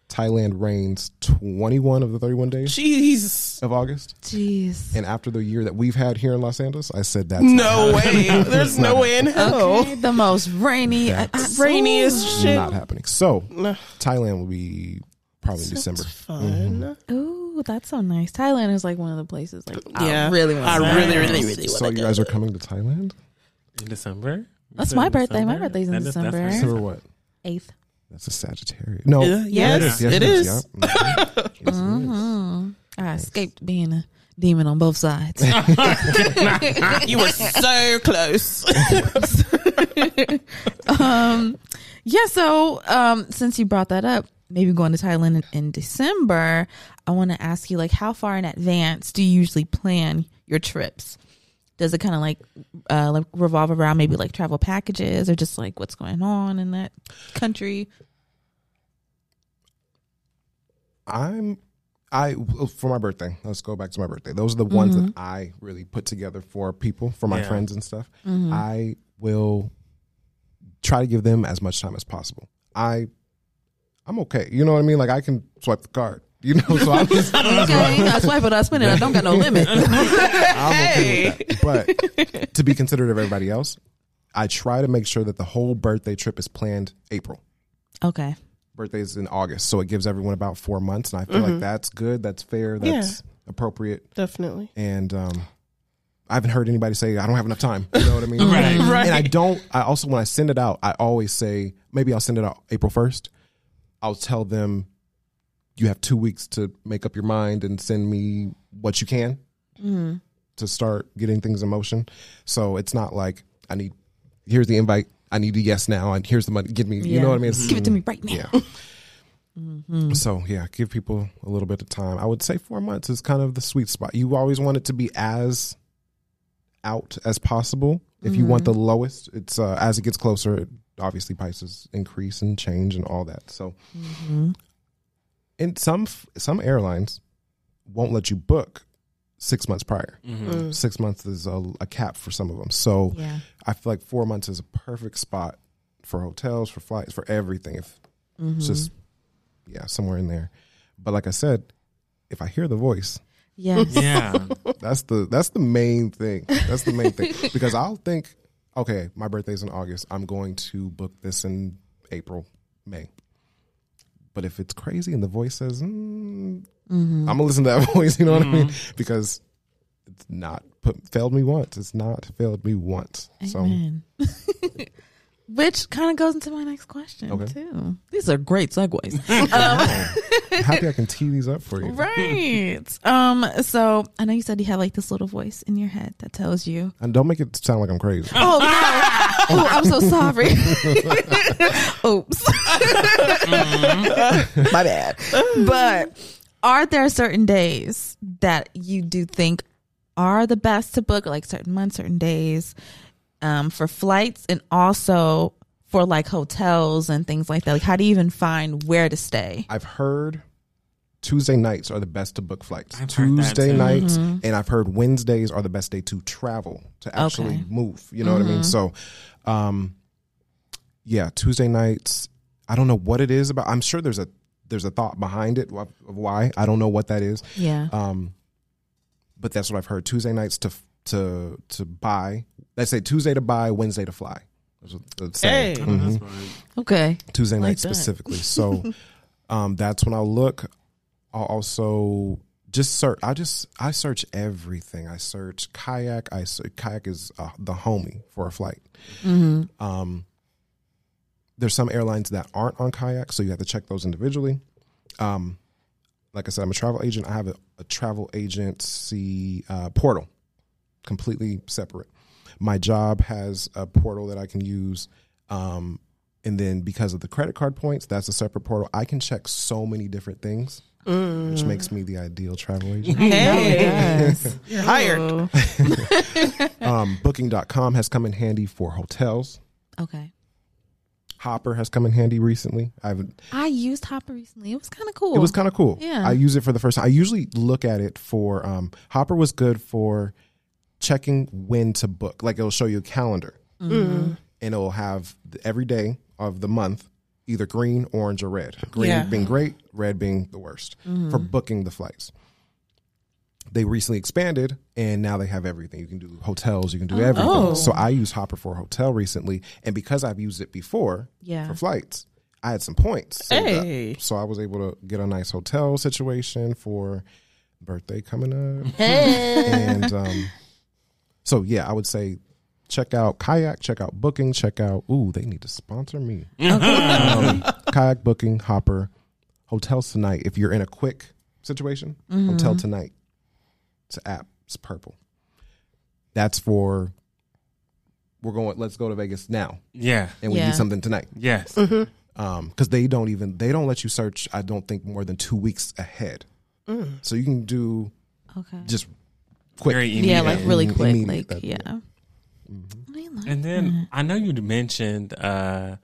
Thailand rains 21 of the 31 days Jeez. of August. Jeez. And after the year that we've had here in Los Angeles, I said that's No not, way. (laughs) There's no way in hell. Okay, the most rainy, uh, That's Rainiest shit. not happening. So Thailand will be probably in December. Fun. Ooh, that's so nice. Thailand is like one of the places like Yeah. I really want. I to really, really, really So you guys are coming to Thailand? In December. That's my in birthday. My December? birthday's in That is- that's December. December what? eighth. That's a Sagittarius. No. Yeah, (laughs) yes, it is. Yeah. Mhm. Yes, it Mm-hmm. I escaped being a demon on both sides. (laughs) (laughs) You were so close. um, yeah. So, um, since you brought that up, maybe going to Thailand in, in December, I want to ask you, like, how far in advance do you usually plan your trips? Does it kind of like, uh, like revolve around maybe like travel packages or just like what's going on in that country? I'm I for my birthday. Let's go back to my birthday. Those are the ones that I really put together for people, for my Yeah. friends and stuff. I will try to give them as much time as possible. I I'm okay. You know what I mean? Like I can swipe the card. You know, so I'm just (laughs) Okay, I swipe it, I spend it. I don't got no (laughs) limit. I'm okay with that. (laughs) But to be considerate of everybody else, I try to make sure that the whole birthday trip is planned April. okay. Birthday's in August, so it gives everyone about four months, and I feel like that's good, that's fair, that's appropriate, Definitely. and um, I haven't heard anybody say I don't have enough time. You know what I mean? Right. Right. And I don't. I also when I send it out, I always say maybe I'll send it out April first. I'll tell them you have two weeks to make up your mind and send me what you can mm-hmm. to start getting things in motion. So it's not like I need. Here's the invite. I need a yes now, and here's the money. Give me. You know what I mean? It's- Give it to me right now. yeah. Mm-hmm. So yeah, give people a little bit of time. I would say four months is kind of the sweet spot. You always want it to be as out as possible. If you want the lowest, it's uh, as it gets closer. It, obviously, prices increase and change and all that. So, and some some airlines won't let you book six months prior. Mm-hmm. Mm. Six months is a, a cap for some of them. So Yeah. I feel like four months is a perfect spot for hotels, for flights, for everything. If it's mm-hmm. just yeah, somewhere in there. But like I said, if I hear the voice, Yes. (laughs) Yeah. that's the that's the main thing. That's the main thing (laughs) because I'll think, okay, my birthday's in August. I'm going to book this in April, May. But if it's crazy and the voice says, mm, I'm gonna listen to that (laughs) voice. You know what I mean? Because it's not put, failed me once. It's not failed me once. So (laughs) Which kind of goes into my next question Okay. too. These are great segues. (laughs) happy I can tee these up for you. right. Um. So I know you said you have like this little voice in your head that tells you, And don't make it sound like I'm crazy. "Oh no, oh I'm so sorry." (laughs) Oops. My bad. But are there certain days that you do think are the best to book, like certain months, certain days, um, for flights, and also for like hotels and things like that? Like, how do you even find where to stay? I've heard Tuesday nights are the best to book flights. I've heard that Tuesday too. nights, and I've heard Wednesdays are the best day to travel to actually Okay. move. You know what I mean? So, um, yeah, Tuesday nights. I don't know what it is about. I'm sure there's a there's a thought behind it of of why. I don't know what that is. Yeah. Um, but that's what I've heard. Tuesday nights to to to buy. Let's say Tuesday to buy, Wednesday to fly. That's what it's saying. Hey. Mhm. Okay. Tuesday night that. specifically. So (laughs) um, that's when I'll look. I'll also just search. I just I search everything. I search kayak. I search, kayak is uh, the homie for a flight. Um, there's some airlines that aren't on kayak, so you have to check those individually. Um, like I said, I'm a travel agent. I have a, a travel agency uh, portal, completely separate. My job has a portal that I can use. Um, and then because of the credit card points, that's a separate portal. I can check so many different things, which makes me the ideal travel agent. Hey, Yes. you're hired. (laughs) um, Booking.com has come in handy for hotels. Okay. Hopper has come in handy recently. I've I used Hopper recently. It was kind of cool. It was kind of cool. Yeah. I use it for the first time. I usually look at it for um, Hopper was good for checking when to book. Like it'll show you a calendar, and it'll have every day of the month either green, orange, or red. Green Yeah. being great, red being the worst for booking the flights. They recently expanded, and now they have everything. You can do hotels, you can do everything. Oh. So I used Hopper for a hotel recently, and because I've used it before Yeah. for flights, I had some points. Hey. So I was able to get a nice hotel situation for birthday coming up. Hey. (laughs) and um, so yeah, I would say check out kayak, check out booking, check out. Ooh, they need to sponsor me. (laughs) um, kayak booking, hopper, hotels tonight. If you're in a quick situation, hotel tonight. It's an app. It's purple. That's for. We're going. Let's go to Vegas now, Yeah. and we Yeah. need something tonight Yes. um because they don't even they don't let you search i don't think more than two weeks ahead so you can do Okay. just quick Very yeah, like really quick. Like, that- yeah. Mm-hmm. Like And then I know you mentioned uh,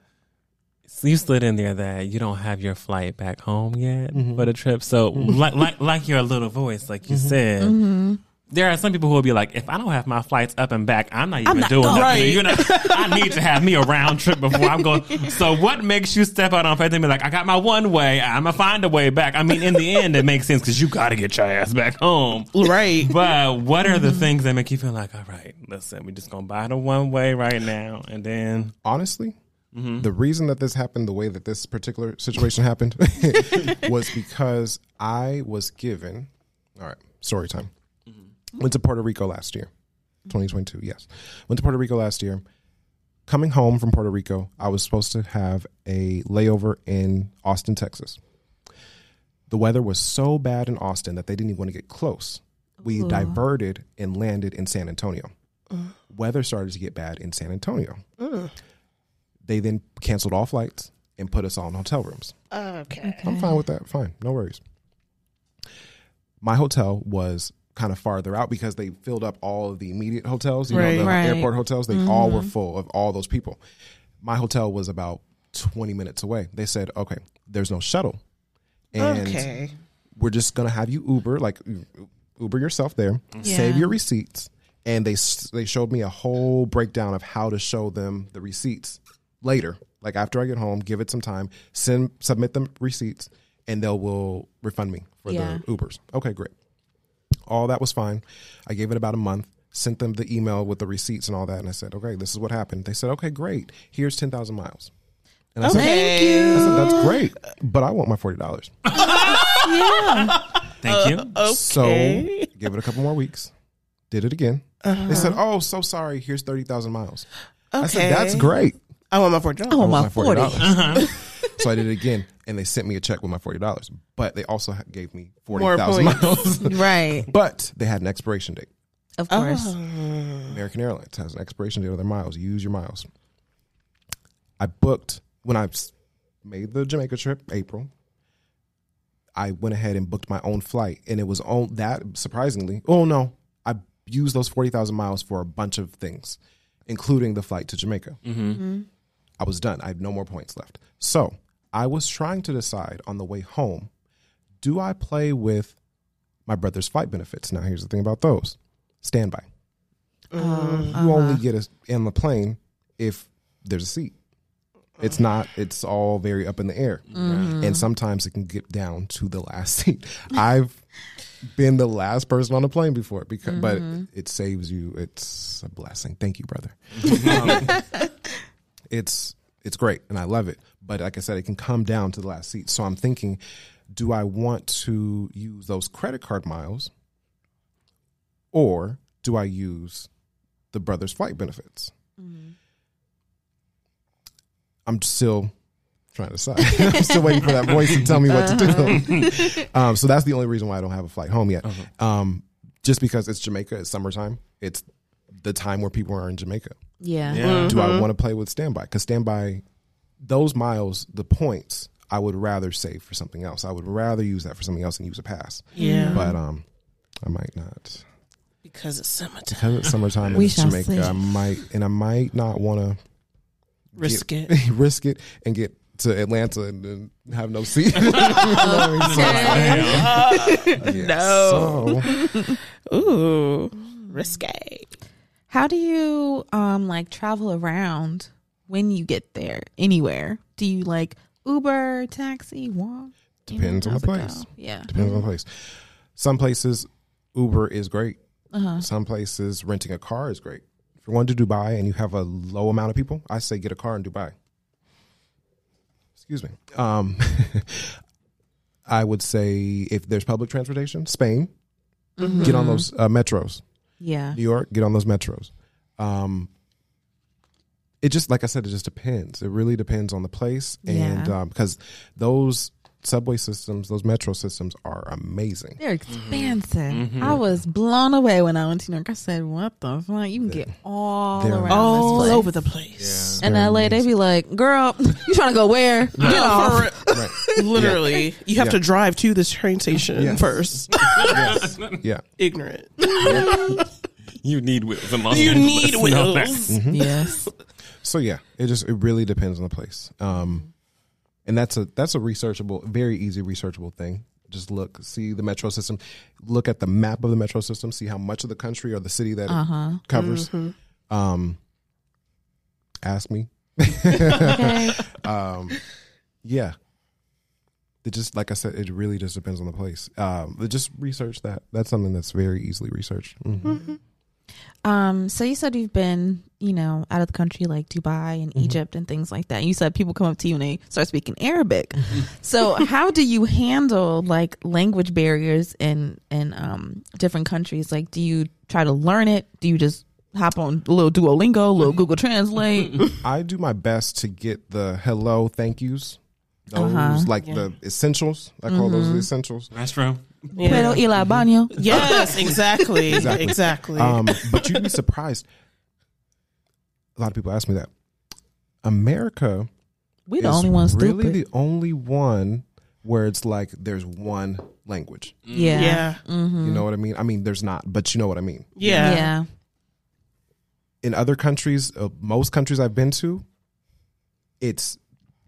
you slid in there that you don't have your flight back home yet Mm-hmm. for the trip. So like like like your little voice, like you said. Mm-hmm. There are some people who will be like, if I don't have my flights up and back, I'm not even not doing going. nothing. Right. You know, (laughs) I need to have me a round trip before I'm going. So what makes you step out on faith and be like, I got my one way, I'm gonna find a way back? I mean, in the end, it makes sense because you got to get your ass back home. right. But what are the things that make you feel like, all right, listen, we're just gonna buy the one way right now, and then honestly the reason that this happened the way that this particular situation happened (laughs) was because i was given all right story time went to puerto rico last year 2022 yes went to puerto rico last year coming home from puerto rico i was supposed to have a layover in austin texas the weather was so bad in austin that they didn't even want to get close we diverted and landed in san antonio weather started to get bad in san antonio they then canceled all flights and put us all in hotel rooms. Okay. I'm fine with that. Fine, no worries. My hotel was kind of farther out because they filled up all of the immediate hotels, you Right. know, the Right. airport hotels. They all were mm-hmm. full of all those people. My hotel was about 20 minutes away. They said, "Okay, there's no shuttle, and Okay. we're just gonna have you Uber, like Uber yourself there, Yeah. save your receipts." And they they showed me a whole breakdown of how to show them the receipts later. Like after I get home, give it some time, send submit them receipts, and they'll will refund me for Yeah. the Ubers. Okay, great. All that was fine. I gave it about a month. Sent them the email with the receipts and all that, and I said, "Okay, this is what happened." They said, "Okay, great. Here's ten thousand miles." And I said, Thank I said, "That's great, but I want my forty dollars." (laughs) yeah. thank you. Uh, okay. So give it a couple more weeks. Did it again. Uh-huh. They said, "Oh, so sorry. Here's thirty thousand miles." I said, Okay. "That's great." I want my four dollars. I want That my was 40. $40. (laughs) so I did it again, and they sent me a check with my forty dollars. But they also gave me forty More miles. (laughs) Right. but they had an expiration date. Of course. Oh. American Airlines has an expiration date on their miles. Use your miles. I booked when I made the Jamaica trip, April. I went ahead and booked my own flight, and it was on that surprisingly. Oh no, I used those forty thousand miles for a bunch of things, including the flight to Jamaica. Mm-hmm. Mm-hmm. I was done. I had no more points left. So I was trying to decide on the way home: do I play with my brother's flight benefits? Now, here's the thing about those: standby uh, uh-huh. you only get a, in the plane if there's a seat. It's uh-huh. not. It's all very up in the air, mm-hmm. and sometimes it can get down to the last (laughs) seat. I've been the last person on the plane before, because but mm-hmm. it saves you. It's a blessing. Thank you, brother. (laughs) It's it's great, and I love it. But like I said, it can come down to the last seat. So I'm thinking, do I want to use those credit card miles or do I use the brother's flight benefits? I'm still trying to decide. (laughs) I'm still waiting for that voice to tell me what to do. (laughs) um, so that's the only reason why I don't have a flight home yet. Um, just because it's Jamaica, it's summertime. It's the time where people are in Jamaica. Yeah. Yeah. Do I want to play with standby? Because standby, those miles, the points, I would rather save for something else. I would rather use that for something else and use a pass. Yeah. But um, I might not because it's summertime. because it's summertime (laughs) We in shall Jamaica. see. I might and I might not want to Risk get- it. (laughs) risk it and get to Atlanta and then have no seat. (laughs) No. So, Ooh, risque. How do you um like travel around when you get there anywhere? Do you like Uber, taxi, walk? Depends on the it go? place. Yeah. depends on the place. Some places Uber is great. Uh-huh. Some places renting a car is great. If you're going to Dubai and you have a low amount of people, I say get a car in Dubai. Excuse me. Um, (laughs) I would say if there's public transportation, Spain, get on those uh, metros. Yeah. New York, get on those metros. Um, it just like I said, it just depends. It really depends on the place, and Yeah. because those subway systems, those metro systems are amazing. They're mm-hmm. expansive. Mm-hmm. I was blown away when I went to New York. I said, "What the fuck? You can get all They're around All this place." over the place. In They're LA, they amazing. be like, "Girl, (laughs) you trying to go where? (laughs) Get Yeah, off." for real. (laughs) Literally, you have Yeah. to drive to this train station Yes. first. yes. yeah. Ignorant. You need wheels. in Los You need Know that. wheels. Yes. So yeah, it just it really depends on the place. Um, and that's a that's a researchable, very easy researchable thing. Just look, see the metro system, look at the map of the metro system, see how much of the country or the city that Uh-huh. it covers. Um, ask me. Okay. (laughs) um, yeah. It just like I said, it really just depends on the place. Um, just research that. That's something that's very easily researched. Mhm. Um, so you said you've been, you know, out of the country like Dubai and Mm-hmm. Egypt and things like that. You said people come up to you and they start speaking Arabic. Mm-hmm. so (laughs) how do you handle like language barriers in in um different countries? Like do you try to learn it? Do you just hop on a little Duolingo, a little (laughs) Google Translate? (laughs) I do my best to get the hello, thank yous. Those Uh-huh. like the essentials. I call those the essentials. Restroom. Pero y la baño. Yes, exactly. Exactly. Exactly. Um, but you'd be surprised. A lot of people ask me that. America We the is only ones really stupid. the only one where it's like there's one language. yeah. yeah. Mm-hmm. You know what I mean? I mean, there's not, but you know what I mean. Yeah. Yeah. in other countries, uh, most countries I've been to, it's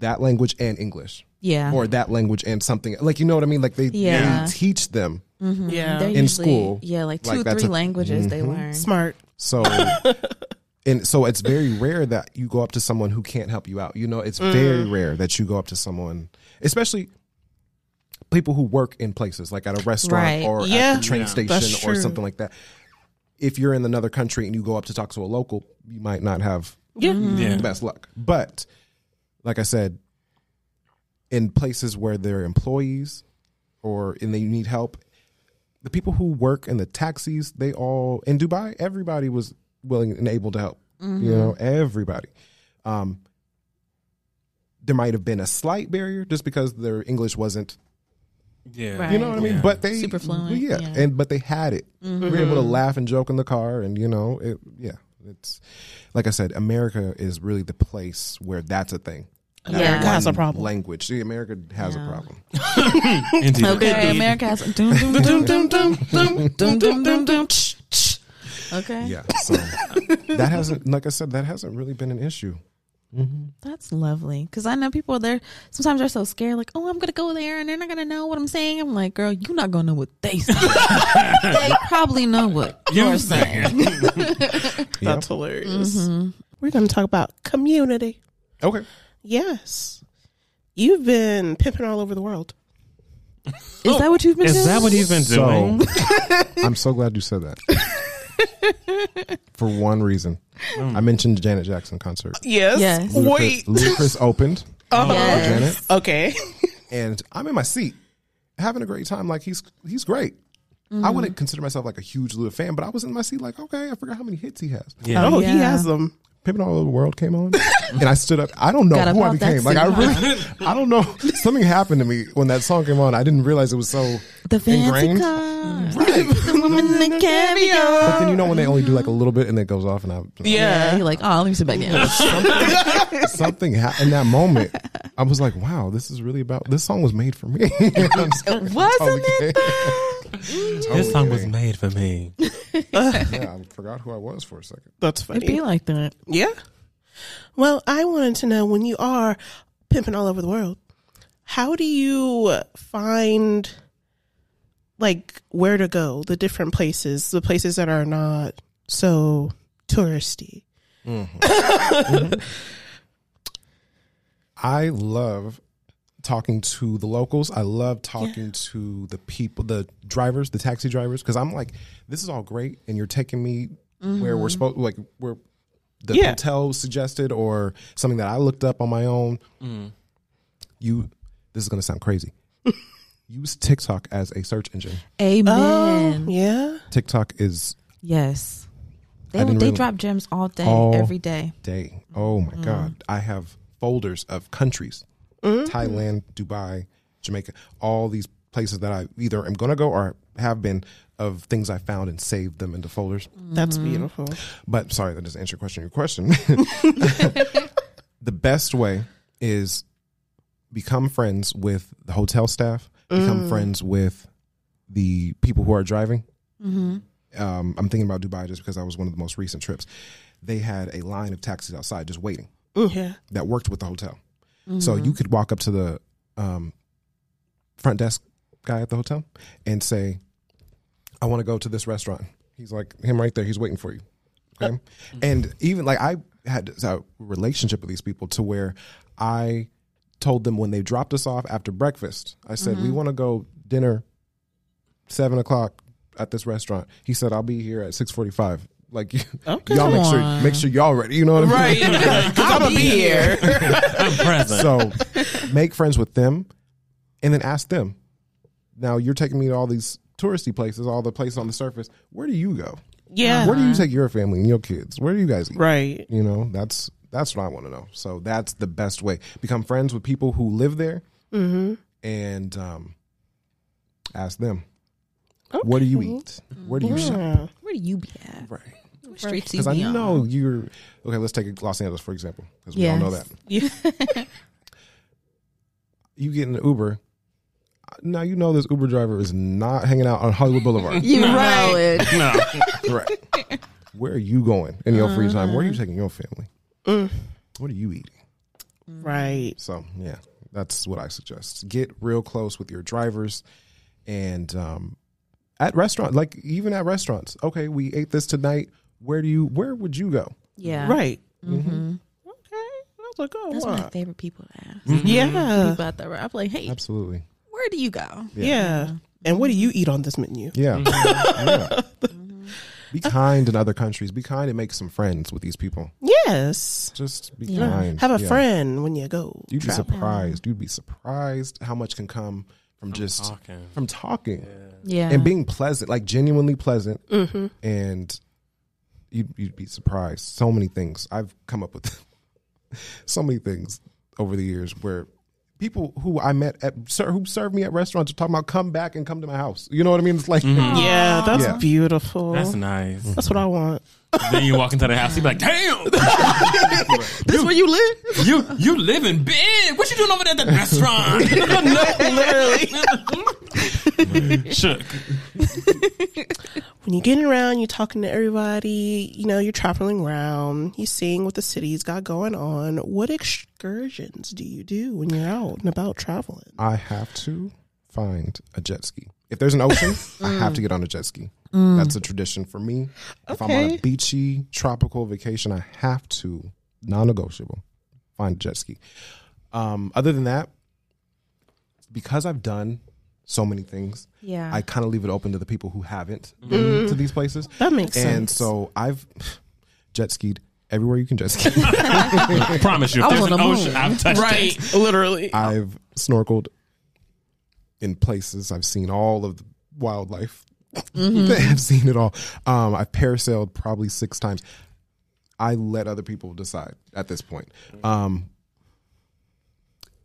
that language and English, Yeah. or that language and something like you know what I mean. Like they, Yeah. they teach them. Mhm. Yeah. They're In usually- school, Yeah, like two like, or that's three a- languages they Mhm. learn. Smart. So, (laughs) and so it's very rare that you go up to someone who can't help you out. You know, it's very rare that you go up to someone, especially people who work in places like at a restaurant Right. or Yeah. at the train Yeah. station That's or true. something like that. If you're in another country and you go up to talk to a local, you might not have Yeah. Yeah. the best luck. But like I said, in places where they're employees or and they need help, the people who work in the taxis, they all in Dubai, everybody was willing and able to help. You know, everybody. Um, there might have been a slight barrier just because their English wasn't Yeah. Right. you know what I mean? Yeah. But they Super fluent, yeah, yeah. and but they had it. We were able to laugh and joke in the car, and you know, it, yeah, it's like I said, America is really the place where that's a thing. That America has a problem. Language, see, America has Yeah. a problem. Indeed. Okay, America has dum, dum, dum, dum, dum, dum, dum, dum, dum, dum. Ch, ch. Okay, Yeah, so that hasn't, like I said, that hasn't really been an issue. that's lovely. Because I know people there sometimes they're so scared, like, oh, I'm gonna go there and they're not gonna know what I'm saying. I'm like, girl, you're not gonna know what they say. they probably know what you're saying. Yep. That's hilarious. We're going to talk about community. Okay, Yes. You've been pimping all over the world. Is that what you've been Is doing? that what he's been So- doing? (laughs) I'm so glad you said that. For one reason, I mentioned the Janet Jackson concert. Yes. Yes. Wait. Ludacris opened. Uh-huh. Yes. Janet. Okay. and I'm in my seat. having a great time. Like he's he's great. I wouldn't consider myself like a huge Luda fan, but I was in my seat like, okay, I forgot how many hits he has. Yeah. Oh, he Yeah. has them. Pimpin' All Over the World came on, (laughs) and I stood up. I don't know Got up who I became. Like I really, I don't know. (laughs) Something happened to me when that song came on. I didn't realize it was so The fancy ingrained. car, the (laughs) woman in the caviar. But then you know when they only do like a little bit and it goes off, and I Yeah, you're like, oh, let me sit back down. something ha- in that moment. I was like, wow, this is really about. This song was made for me. I'm. Wasn't Totally it? kidding. though? This song was made for me. (laughs) Yeah, I forgot who I was for a second. That's It'd be like that. Yeah. Well, I wanted to know when you are pimping all over the world, how do you find like where to go, the different places, the places that are not so touristy? Mm-hmm. (laughs) I love talking to the locals. I love talking to the people, the drivers, the taxi drivers, because I'm like, this is all great, and you're taking me where we're mm-hmm. supposed, like where the Yeah. hotel suggested, or something that I looked up on my own. Mm. You, this is going to sound crazy. (laughs) Use TikTok as a search engine. Amen. Oh, yeah. TikTok is Yes. They, they really- drop gems all day, All- every day. day. Oh my mm. God. I have folders of countries Thailand, Dubai, Jamaica, all these places that I either am going to go or have been of things I found and saved them into folders. That's beautiful. But sorry, that doesn't answer your question. Your question. (laughs) the best way is become friends with the hotel staff, become friends with the people who are driving. Um, I'm thinking about Dubai just because that was one of the most recent trips. They had a line of taxis outside just waiting Mm, Yeah. that worked with the hotel. So you mm-hmm. could walk up to the um, front desk guy at the hotel and say, I want to go to this restaurant. He's like, him right there, he's waiting for you. Okay. Mm-hmm. And even like I had a uh, relationship with these people to where I told them when they dropped us off after breakfast, I said, we mm-hmm. want to go dinner seven o'clock at this restaurant. He said, I'll be here at 645. Like (laughs) Okay. y'all make sure make sure y'all ready. You know what I mean? Right. (laughs) Because I'm going to be here. (laughs) I'm present. So make friends with them and then ask them. Now you're taking me to all these touristy places, all the places on the surface. Where do you go? Yeah. Where do you take your family and your kids? Where do you guys eat? Right. You know, that's that's what I want to know. So that's the best way. Become friends with people who live there and um, ask them. What do you eat? Where do you shop? Where do you be at? Right. What streets Because I know you're okay. Let's take Los Angeles for example, because we all know that. Yeah. (laughs) you get in an Uber. Now you know this Uber driver is not hanging out on Hollywood Boulevard. (laughs) You know it. (laughs) no. right. Where are you going in your free time? Where are you taking your family? What are you eating? Right. So yeah, that's what I suggest. Get real close with your drivers, and um, at restaurant, like even at restaurants. Okay, we ate this tonight. Where do you? Where would you go? Yeah. Right. Mm-hmm. mm-hmm. Okay. Oh, That's a good That's one. my favorite people to ask. Mm-hmm. Yeah. People out there, I'm like, hey, Absolutely. where do you go? Yeah. And what do you eat on this menu? Yeah. (laughs) Mm-hmm. yeah. Be kind in other countries. Be kind and make some friends with these people. Yes. Just be Yeah. kind. Have a Yeah. friend when you go. You'd be surprised. You'd be surprised how much can come from just talking. from talking Yeah. and being pleasant, like genuinely pleasant. And you'd you'd be surprised. So many things I've come up with. (laughs) so many things over the years where people who I met at ser- who served me at restaurants are talking about come back and come to my house. You know what I mean? It's like mm-hmm. Yeah, that's Yeah. beautiful. That's nice. That's, what I want. (laughs) then you walk into the house, you be like, "Damn, (laughs) This is where you live? you you living big. What you doing over there at the restaurant?" Literally. (laughs) Shook. when you're getting around, you're talking to everybody, you know, you're traveling around, you're seeing what the city's got going on. What excursions do you do when you're out and about traveling? I have to find a jet ski. If there's an ocean, I have to get on a jet ski. That's a tradition for me. If I'm on a beachy, tropical vacation, I have to, non negotiable, find a jet ski. Um, other than that, because I've done so many things, Yeah. I kind of leave it open to the people who haven't been to these places. That makes And sense. And so I've (sighs) jet skied everywhere you can jet ski. I promise you, if (laughs) I there's was an the ocean, moon. I've touched it. Right. Literally. I've snorkeled in places. I've seen all of the wildlife. (laughs) I've seen it all. Um, I've parasailed probably six times. I let other people decide at this point. Um,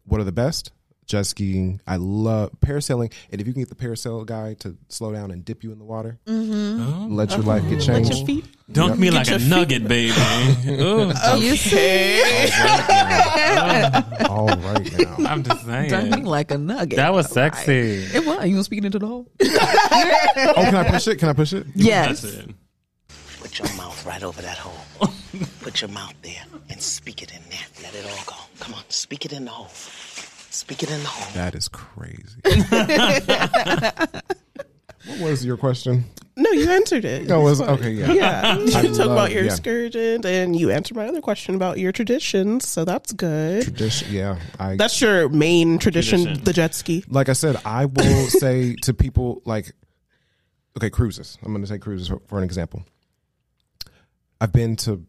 what are the best? Jet skiing. I love parasailing. And if you can get the parasail guy to slow down and dip you in the water, mm-hmm. let your uh-huh. life get changed. Let your feet. Dunk me like a feet- nugget, baby. (laughs) Ooh, oh, You see, (laughs) All right now. I'm just saying. Dunking like a nugget. That was sexy. It was. You want speaking into the hole? (laughs) Oh, can I push it? Can I push it? Yes. It. Put your mouth right over that hole. Put your mouth there and speak it in there. Let it all go. Come on, speak it in the hole. Speak it in the hole. That is crazy. (laughs) what was your question? No, you answered it. No, it was okay. Yeah. Yeah, (laughs) you I talk love- about your yeah. excursions, and you answered my other question about your traditions. So that's good. Tradition. Yeah. I That's your main tradition, Tradition. the jet ski. like I said, I will (laughs) say to people like, okay, cruises. I'm going to take cruises for, for an example. I've been to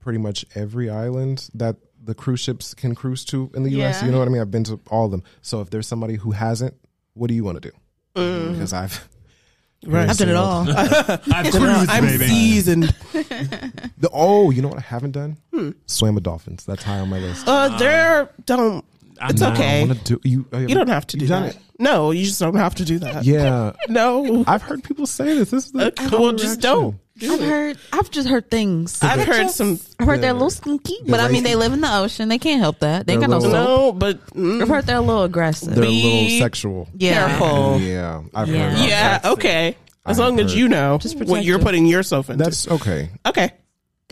pretty much every island that the cruise ships can cruise to in the U.S. Yeah. You know what I mean? I've been to all of them. So if there's somebody who hasn't, what do you want to do? Mm. Because I've (laughs) Right. I've done it all. (laughs) I've cruised, I'm baby. seasoned. (laughs) the oh, you know what I haven't done? Hmm. Swam with dolphins. That's high on my list. Uh, there don't. I'm It's not- okay. I do you. You don't have to do that. it? No, you just don't have to do that. Yeah, No. I've heard people say this. This is the uh, Okay, well, just don't. Do I've it. heard. I've just heard things. I've heard some. I've heard they're a little stinky, but I mean they live in the ocean. They can't help that. They ain't They're got no a soap. No, but mm, I've heard they're a little aggressive. They're a little sexual. yeah. careful. Yeah, I've Yeah. heard. Yeah. Okay. As I've long as you know Just what you're putting yourself into. That's okay. okay.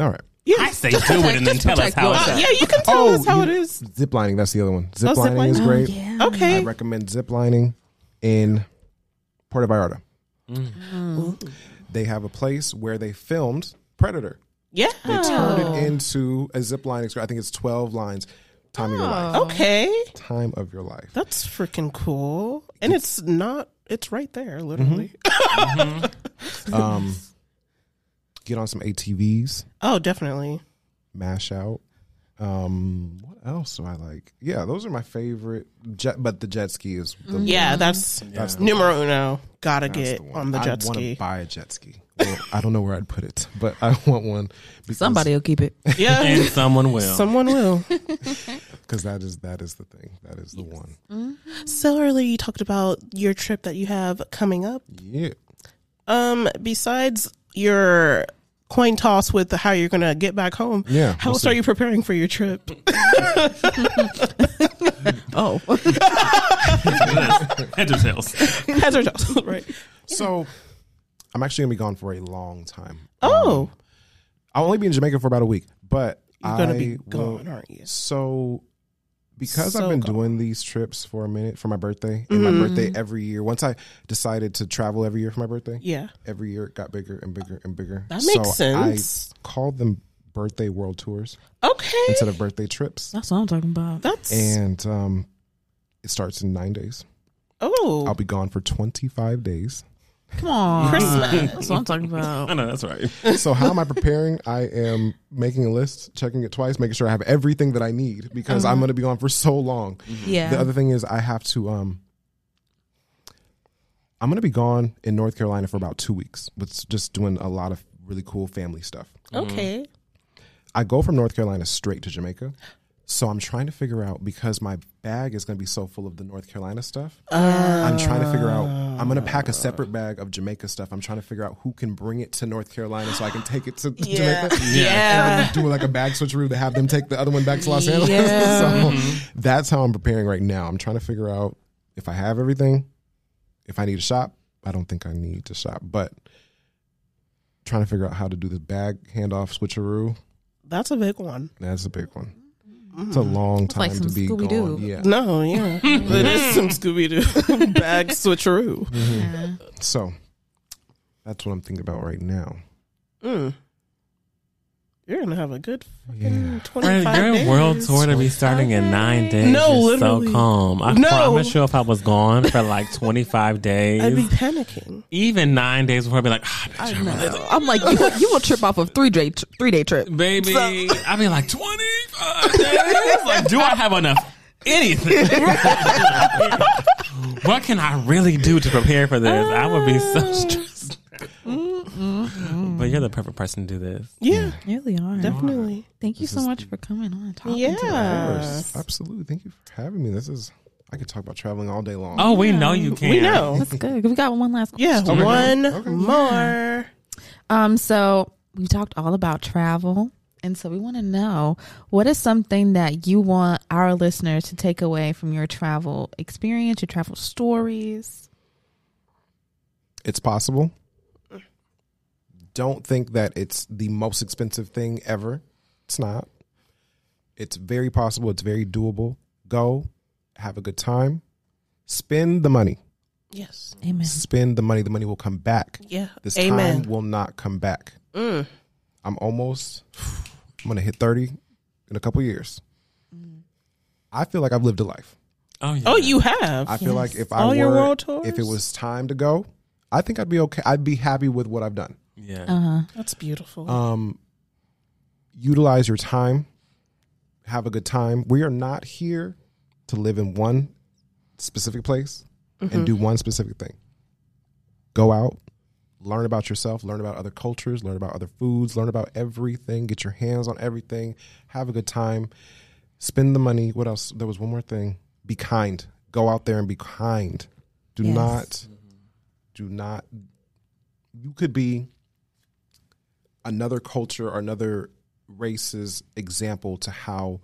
All right. Yeah. I say do it and then tell us how yourself. it's Yeah, you can tell us how you- it is. Zip lining. That's the other one. Zip Oh, zip lining is lining. great. Yeah. I recommend zip lining in Puerto Vallarta. Mm. They have a place where they filmed Predator. Yeah. They turned it into a zip line. I think it's twelve lines. Time of your life. Okay. Time of your life. That's freaking cool. And it's not. It's right there, literally. (laughs) Um, get on some ATVs. Oh, definitely. mash out. Um, what else do I like? Yeah, those are my favorite. Jet, but the jet ski is the Yeah, that's That's the numero uno. Gotta that's get the on the I jet want ski. buy a jet ski. Well, I don't know where I'd put it, (laughs) but I want one. Somebody will keep it. Yeah. (laughs) and someone will. Someone will. (laughs) because that is that is the thing. That is the one. so earlier you talked about your trip that you have coming up. Yeah. Um, besides your coin toss with how you're gonna get back home, Yeah, how we'll else are you preparing for your trip? (laughs) (laughs) Oh, (laughs) Heads or tails. Heads or tails, right? So, I'm actually gonna be gone for a long time. Oh, um, I'll only be in Jamaica for about a week, but you're gonna I be will- gone, aren't you? So, because So I've been gone. doing these trips for a minute for my birthday, and my birthday every year. Once I decided to travel every year for my birthday, Yeah. every year it got bigger and bigger and bigger. That makes sense. I called them birthday world tours Okay, instead of birthday trips, that's what I'm talking about. that's and um, it starts in nine days. oh I'll be gone for 25 days. Come on, Christmas. Mm. That's what I'm talking (laughs) about. I know that's right. So how am I preparing? I am making a list, checking it twice, making sure I have everything that I need because I'm uh-huh. going to be gone for so long. Mm-hmm. Yeah. The other thing is I have to um I'm going to be gone in North Carolina for about 2 weeks. With just doing a lot of really cool family stuff. okay. I go from North Carolina straight to Jamaica. So I'm trying to figure out because my bag is going to be so full of the North Carolina stuff. I'm trying to figure out. I'm going to pack a oh. separate bag of Jamaica stuff. I'm trying to figure out who can bring it to North Carolina so I can take it to, to (gasps) Yeah. Jamaica. Yeah. And do like a bag switcheroo to have them take the other one back to Los Angeles. Yeah. (laughs) so mm-hmm. that's how I'm preparing right now. I'm trying to figure out if I have everything. If I need to shop, I don't think I need to shop, but trying to figure out how to do the bag handoff switcheroo. That's a big one. That's a big one. It's a long time like to be Scooby-Doo. gone. Yeah. No, yeah, (laughs) it is some Scooby Doo (laughs) bag switcheroo. So that's what I'm thinking about right now. Mm. You're gonna have a good fucking twenty Fred, five your days. world tour to be starting in nine days. No, You're literally. so calm. I No. promise you, if I was gone for like 25 days, I'd be panicking. even nine days before, I'd be like, ah, bitch, I I'm really- know. I'm like you. You will trip off of three day three day trip. baby. I'd be like 25 days. Like, do I have enough anything? (laughs) what can I really do to prepare for this? I would be so stressed. but you're the perfect person to do this. Yeah, You really are. definitely. Thank you so much for coming on and talking to us. Yeah. Absolutely. Thank you for having me. This is I could talk about traveling all day long. Oh, we know you can. We know. That's good. We got one last question. Yeah, question. one more. Um, so we talked all about travel. And so we want to know what is something that you want our listeners to take away from your travel experience, your travel stories. It's possible. Don't think that it's the most expensive thing ever. It's not. It's very possible. It's very doable. Go, have a good time, spend the money. Yes. Amen. Spend the money. The money will come back. Yeah. This Amen. time will not come back. Mm. I'm almost. I'm gonna hit thirty in a couple years. I feel like I've lived a life. Oh, yeah. Oh, you have. I feel like if I All were, your world tours? if it was time to go, I think I'd be okay. I'd be happy with what I've done. Yeah. That's beautiful. Um, utilize your time. Have a good time. We are not here to live in one specific place and do one specific thing. Go out, learn about yourself, learn about other cultures, learn about other foods, learn about everything. Get your hands on everything. Have a good time. Spend the money. What else? There was one more thing. Be kind. Go out there and be kind. Do Yes. not, mm-hmm. do not. You could be another culture or another race's example to how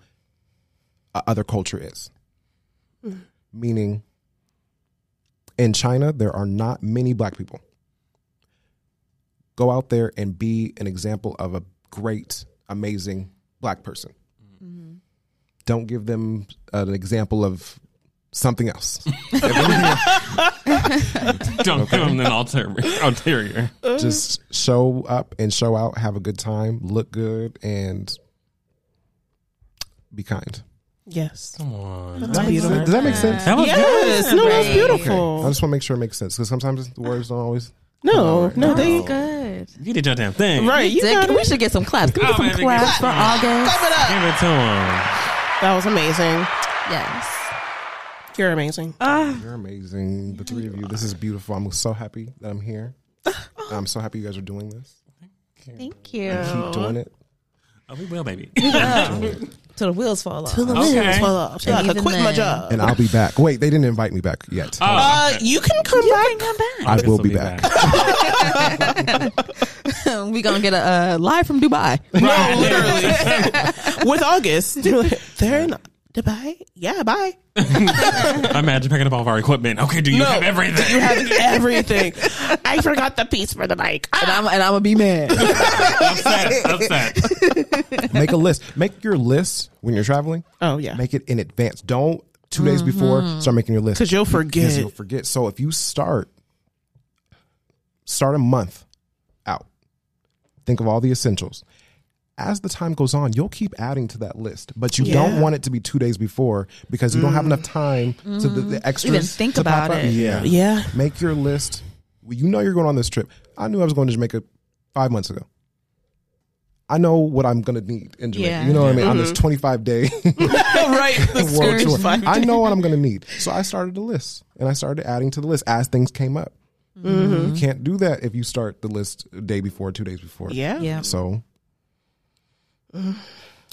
other culture is. Mm. Meaning, in China, there are not many black people. Go out there and be an example of a great, amazing black person. Mm-hmm. Don't give them an example of something else. (laughs) Don't give them an ulterior. ulterior. just show up and show out, have a good time, look good, and be kind. yes. Come on. That's beautiful. Does that make sense? That was Yes. No, that's Right. beautiful. I just want to make sure it makes sense because sometimes the words don't always. No, no, they That's good. good. You did your damn thing. right. You Dick, got we should get some claps. Can we Oh, get some man, claps for August? Give it to him. That was amazing. Yes. You're amazing. Ah. You're amazing, the three of you. This is beautiful. I'm so happy that I'm here. (laughs) I'm so happy you guys are doing this. Thank you. Keep doing it. Oh, we will, baby. Till the wheels fall off. To the Okay. wheels fall off. So I And could even quit my then- job. And I'll be back. Wait, they didn't invite me back yet. Oh, Uh, you can come You back. can come back. I August will be back. (laughs) we gonna get a uh, live from Dubai. No, literally. (laughs) With August, (laughs) they're in Dubai. Yeah, bye. (laughs) I imagine picking up all of our equipment. Okay, do you no, have everything? You have (laughs) everything. I forgot the piece for the mic. And I'm and I'm gonna be mad. upset. Upset. (laughs) Make a list. Make your list when you're traveling. Oh yeah, Make it in advance. Don't two days mm-hmm. before start making your list because you'll because forget. you'll forget. So if you start, start a month out. Think of all the essentials. As the time goes on, you'll keep adding to that list, but you don't want it to be two days before because you don't have enough time to the, the mm-hmm. extras. Even think to about it. Yeah, Yeah. Make your list. Well, You know you're going on this trip. I knew I was going to Jamaica five months ago. I know what I'm going to need in Jamaica. Yeah. You know what I mean? On this mm-hmm. 25 day (laughs) right. (laughs) The world tour. is. I know what I'm going to need. So I started a list and I started adding to the list as things came up. Mm-hmm. You can't do that if you start the list a day before, two days before. Yeah. Yeah. So,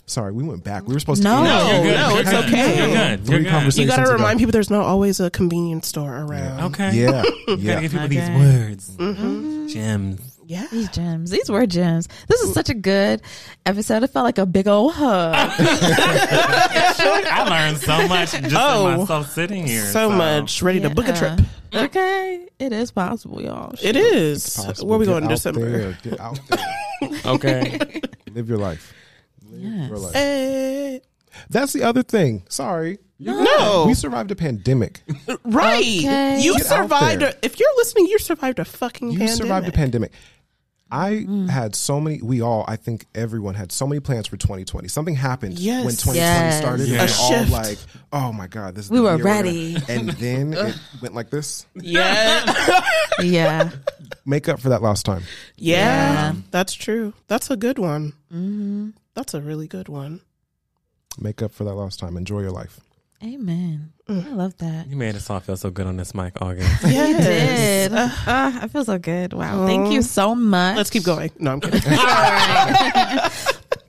sorry, we went back. We were supposed No. to. No, You're good. no, You're it's good. okay. You're good. You're good. conversations. You got to ago. remind people there's not always a convenience store around. Okay. Yeah, You (laughs) Gotta yeah. give people these words. Mm-hmm. Gems. Yeah. These gems. These were gems. This is such a good episode. It felt like a big old hug. (laughs) I learned so much just Oh. in myself sitting here. So much. Ready to book a trip. Okay. It is possible, y'all. It is. Possible. Where we Get going in out December? there. Get out there. (laughs) Okay. Live your life. Live Yes. your life. Eh, That's the other thing. Sorry. no. We survived a pandemic. (laughs) right. Okay. You Get survived. A, if you're listening, you survived a fucking You pandemic. survived a pandemic. I had so many. We all, I think, everyone had so many plans for 2020. Something happened Yes. when 2020 Yes. started. Yeah. And A we're all shift. like, "Oh my god, this is We the were year gonna-" ready. (laughs) And then it went like this. Yeah. (laughs) Yeah. Make up for that lost time. yeah. That's true. That's a good one. Mm-hmm. That's a really good one. Make up for that lost time. Enjoy your life. Amen. I love that. You made us all feel so good on this mic, August. (laughs) You Yes. did. Ah, I feel so good. Wow. Thank you so much. Let's keep going. No, I'm kidding. (laughs)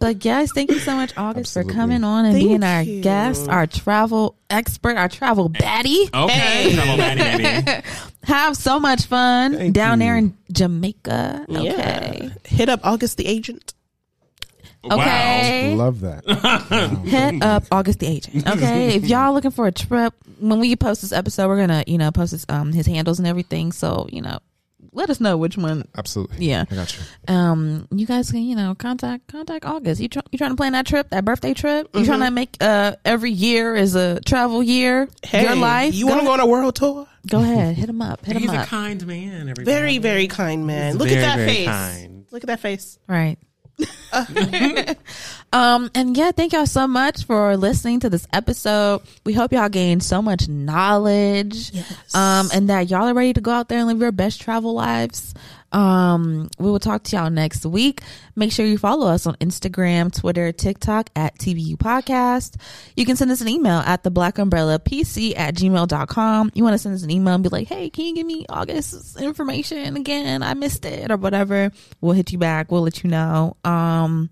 But yes, thank you so much, August, Absolutely. for coming on and Thank being our you. guest, our travel expert, our travel baddie. Okay, trouble baddie, baby. (laughs) Have so much fun Thank down you. there in Jamaica. Okay. Yeah. Hit up August the agent. Okay. Love that. (laughs) Hit up August the agent. Okay. if y'all looking for a trip, when we post this episode, we're gonna, you know, post his um his handles and everything. So, you know, let us know which one Absolutely. Yeah. I got you. um you guys can you know contact contact august you, try, you trying to plan that trip that birthday trip you trying to make uh every year is a travel year Hey, your life You want to go on a world tour? go ahead hit him up hit him up. He's a kind man. Everybody. Very, very kind man. He's Look very, at that very face. kind. Look at that face. right (laughs) um and yeah thank y'all so much for listening to this episode we hope y'all gained so much knowledge Yes. um and that y'all are ready to go out there and live your best travel lives um we will talk to y'all next week. Make sure you follow us on instagram twitter tiktok at TBU podcast. You can send us an email at the black umbrella pc at gmail.com you want to send us an email and be like hey can you give me august's information again? I missed it or whatever. We'll hit you back. We'll let you know. Um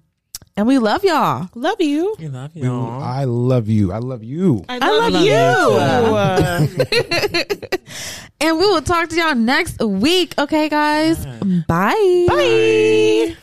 and we love y'all Love you. We love We- you. I love you. I love you. I love love, you. you. (laughs) (laughs) and we will talk to y'all next week okay guys bye Bye.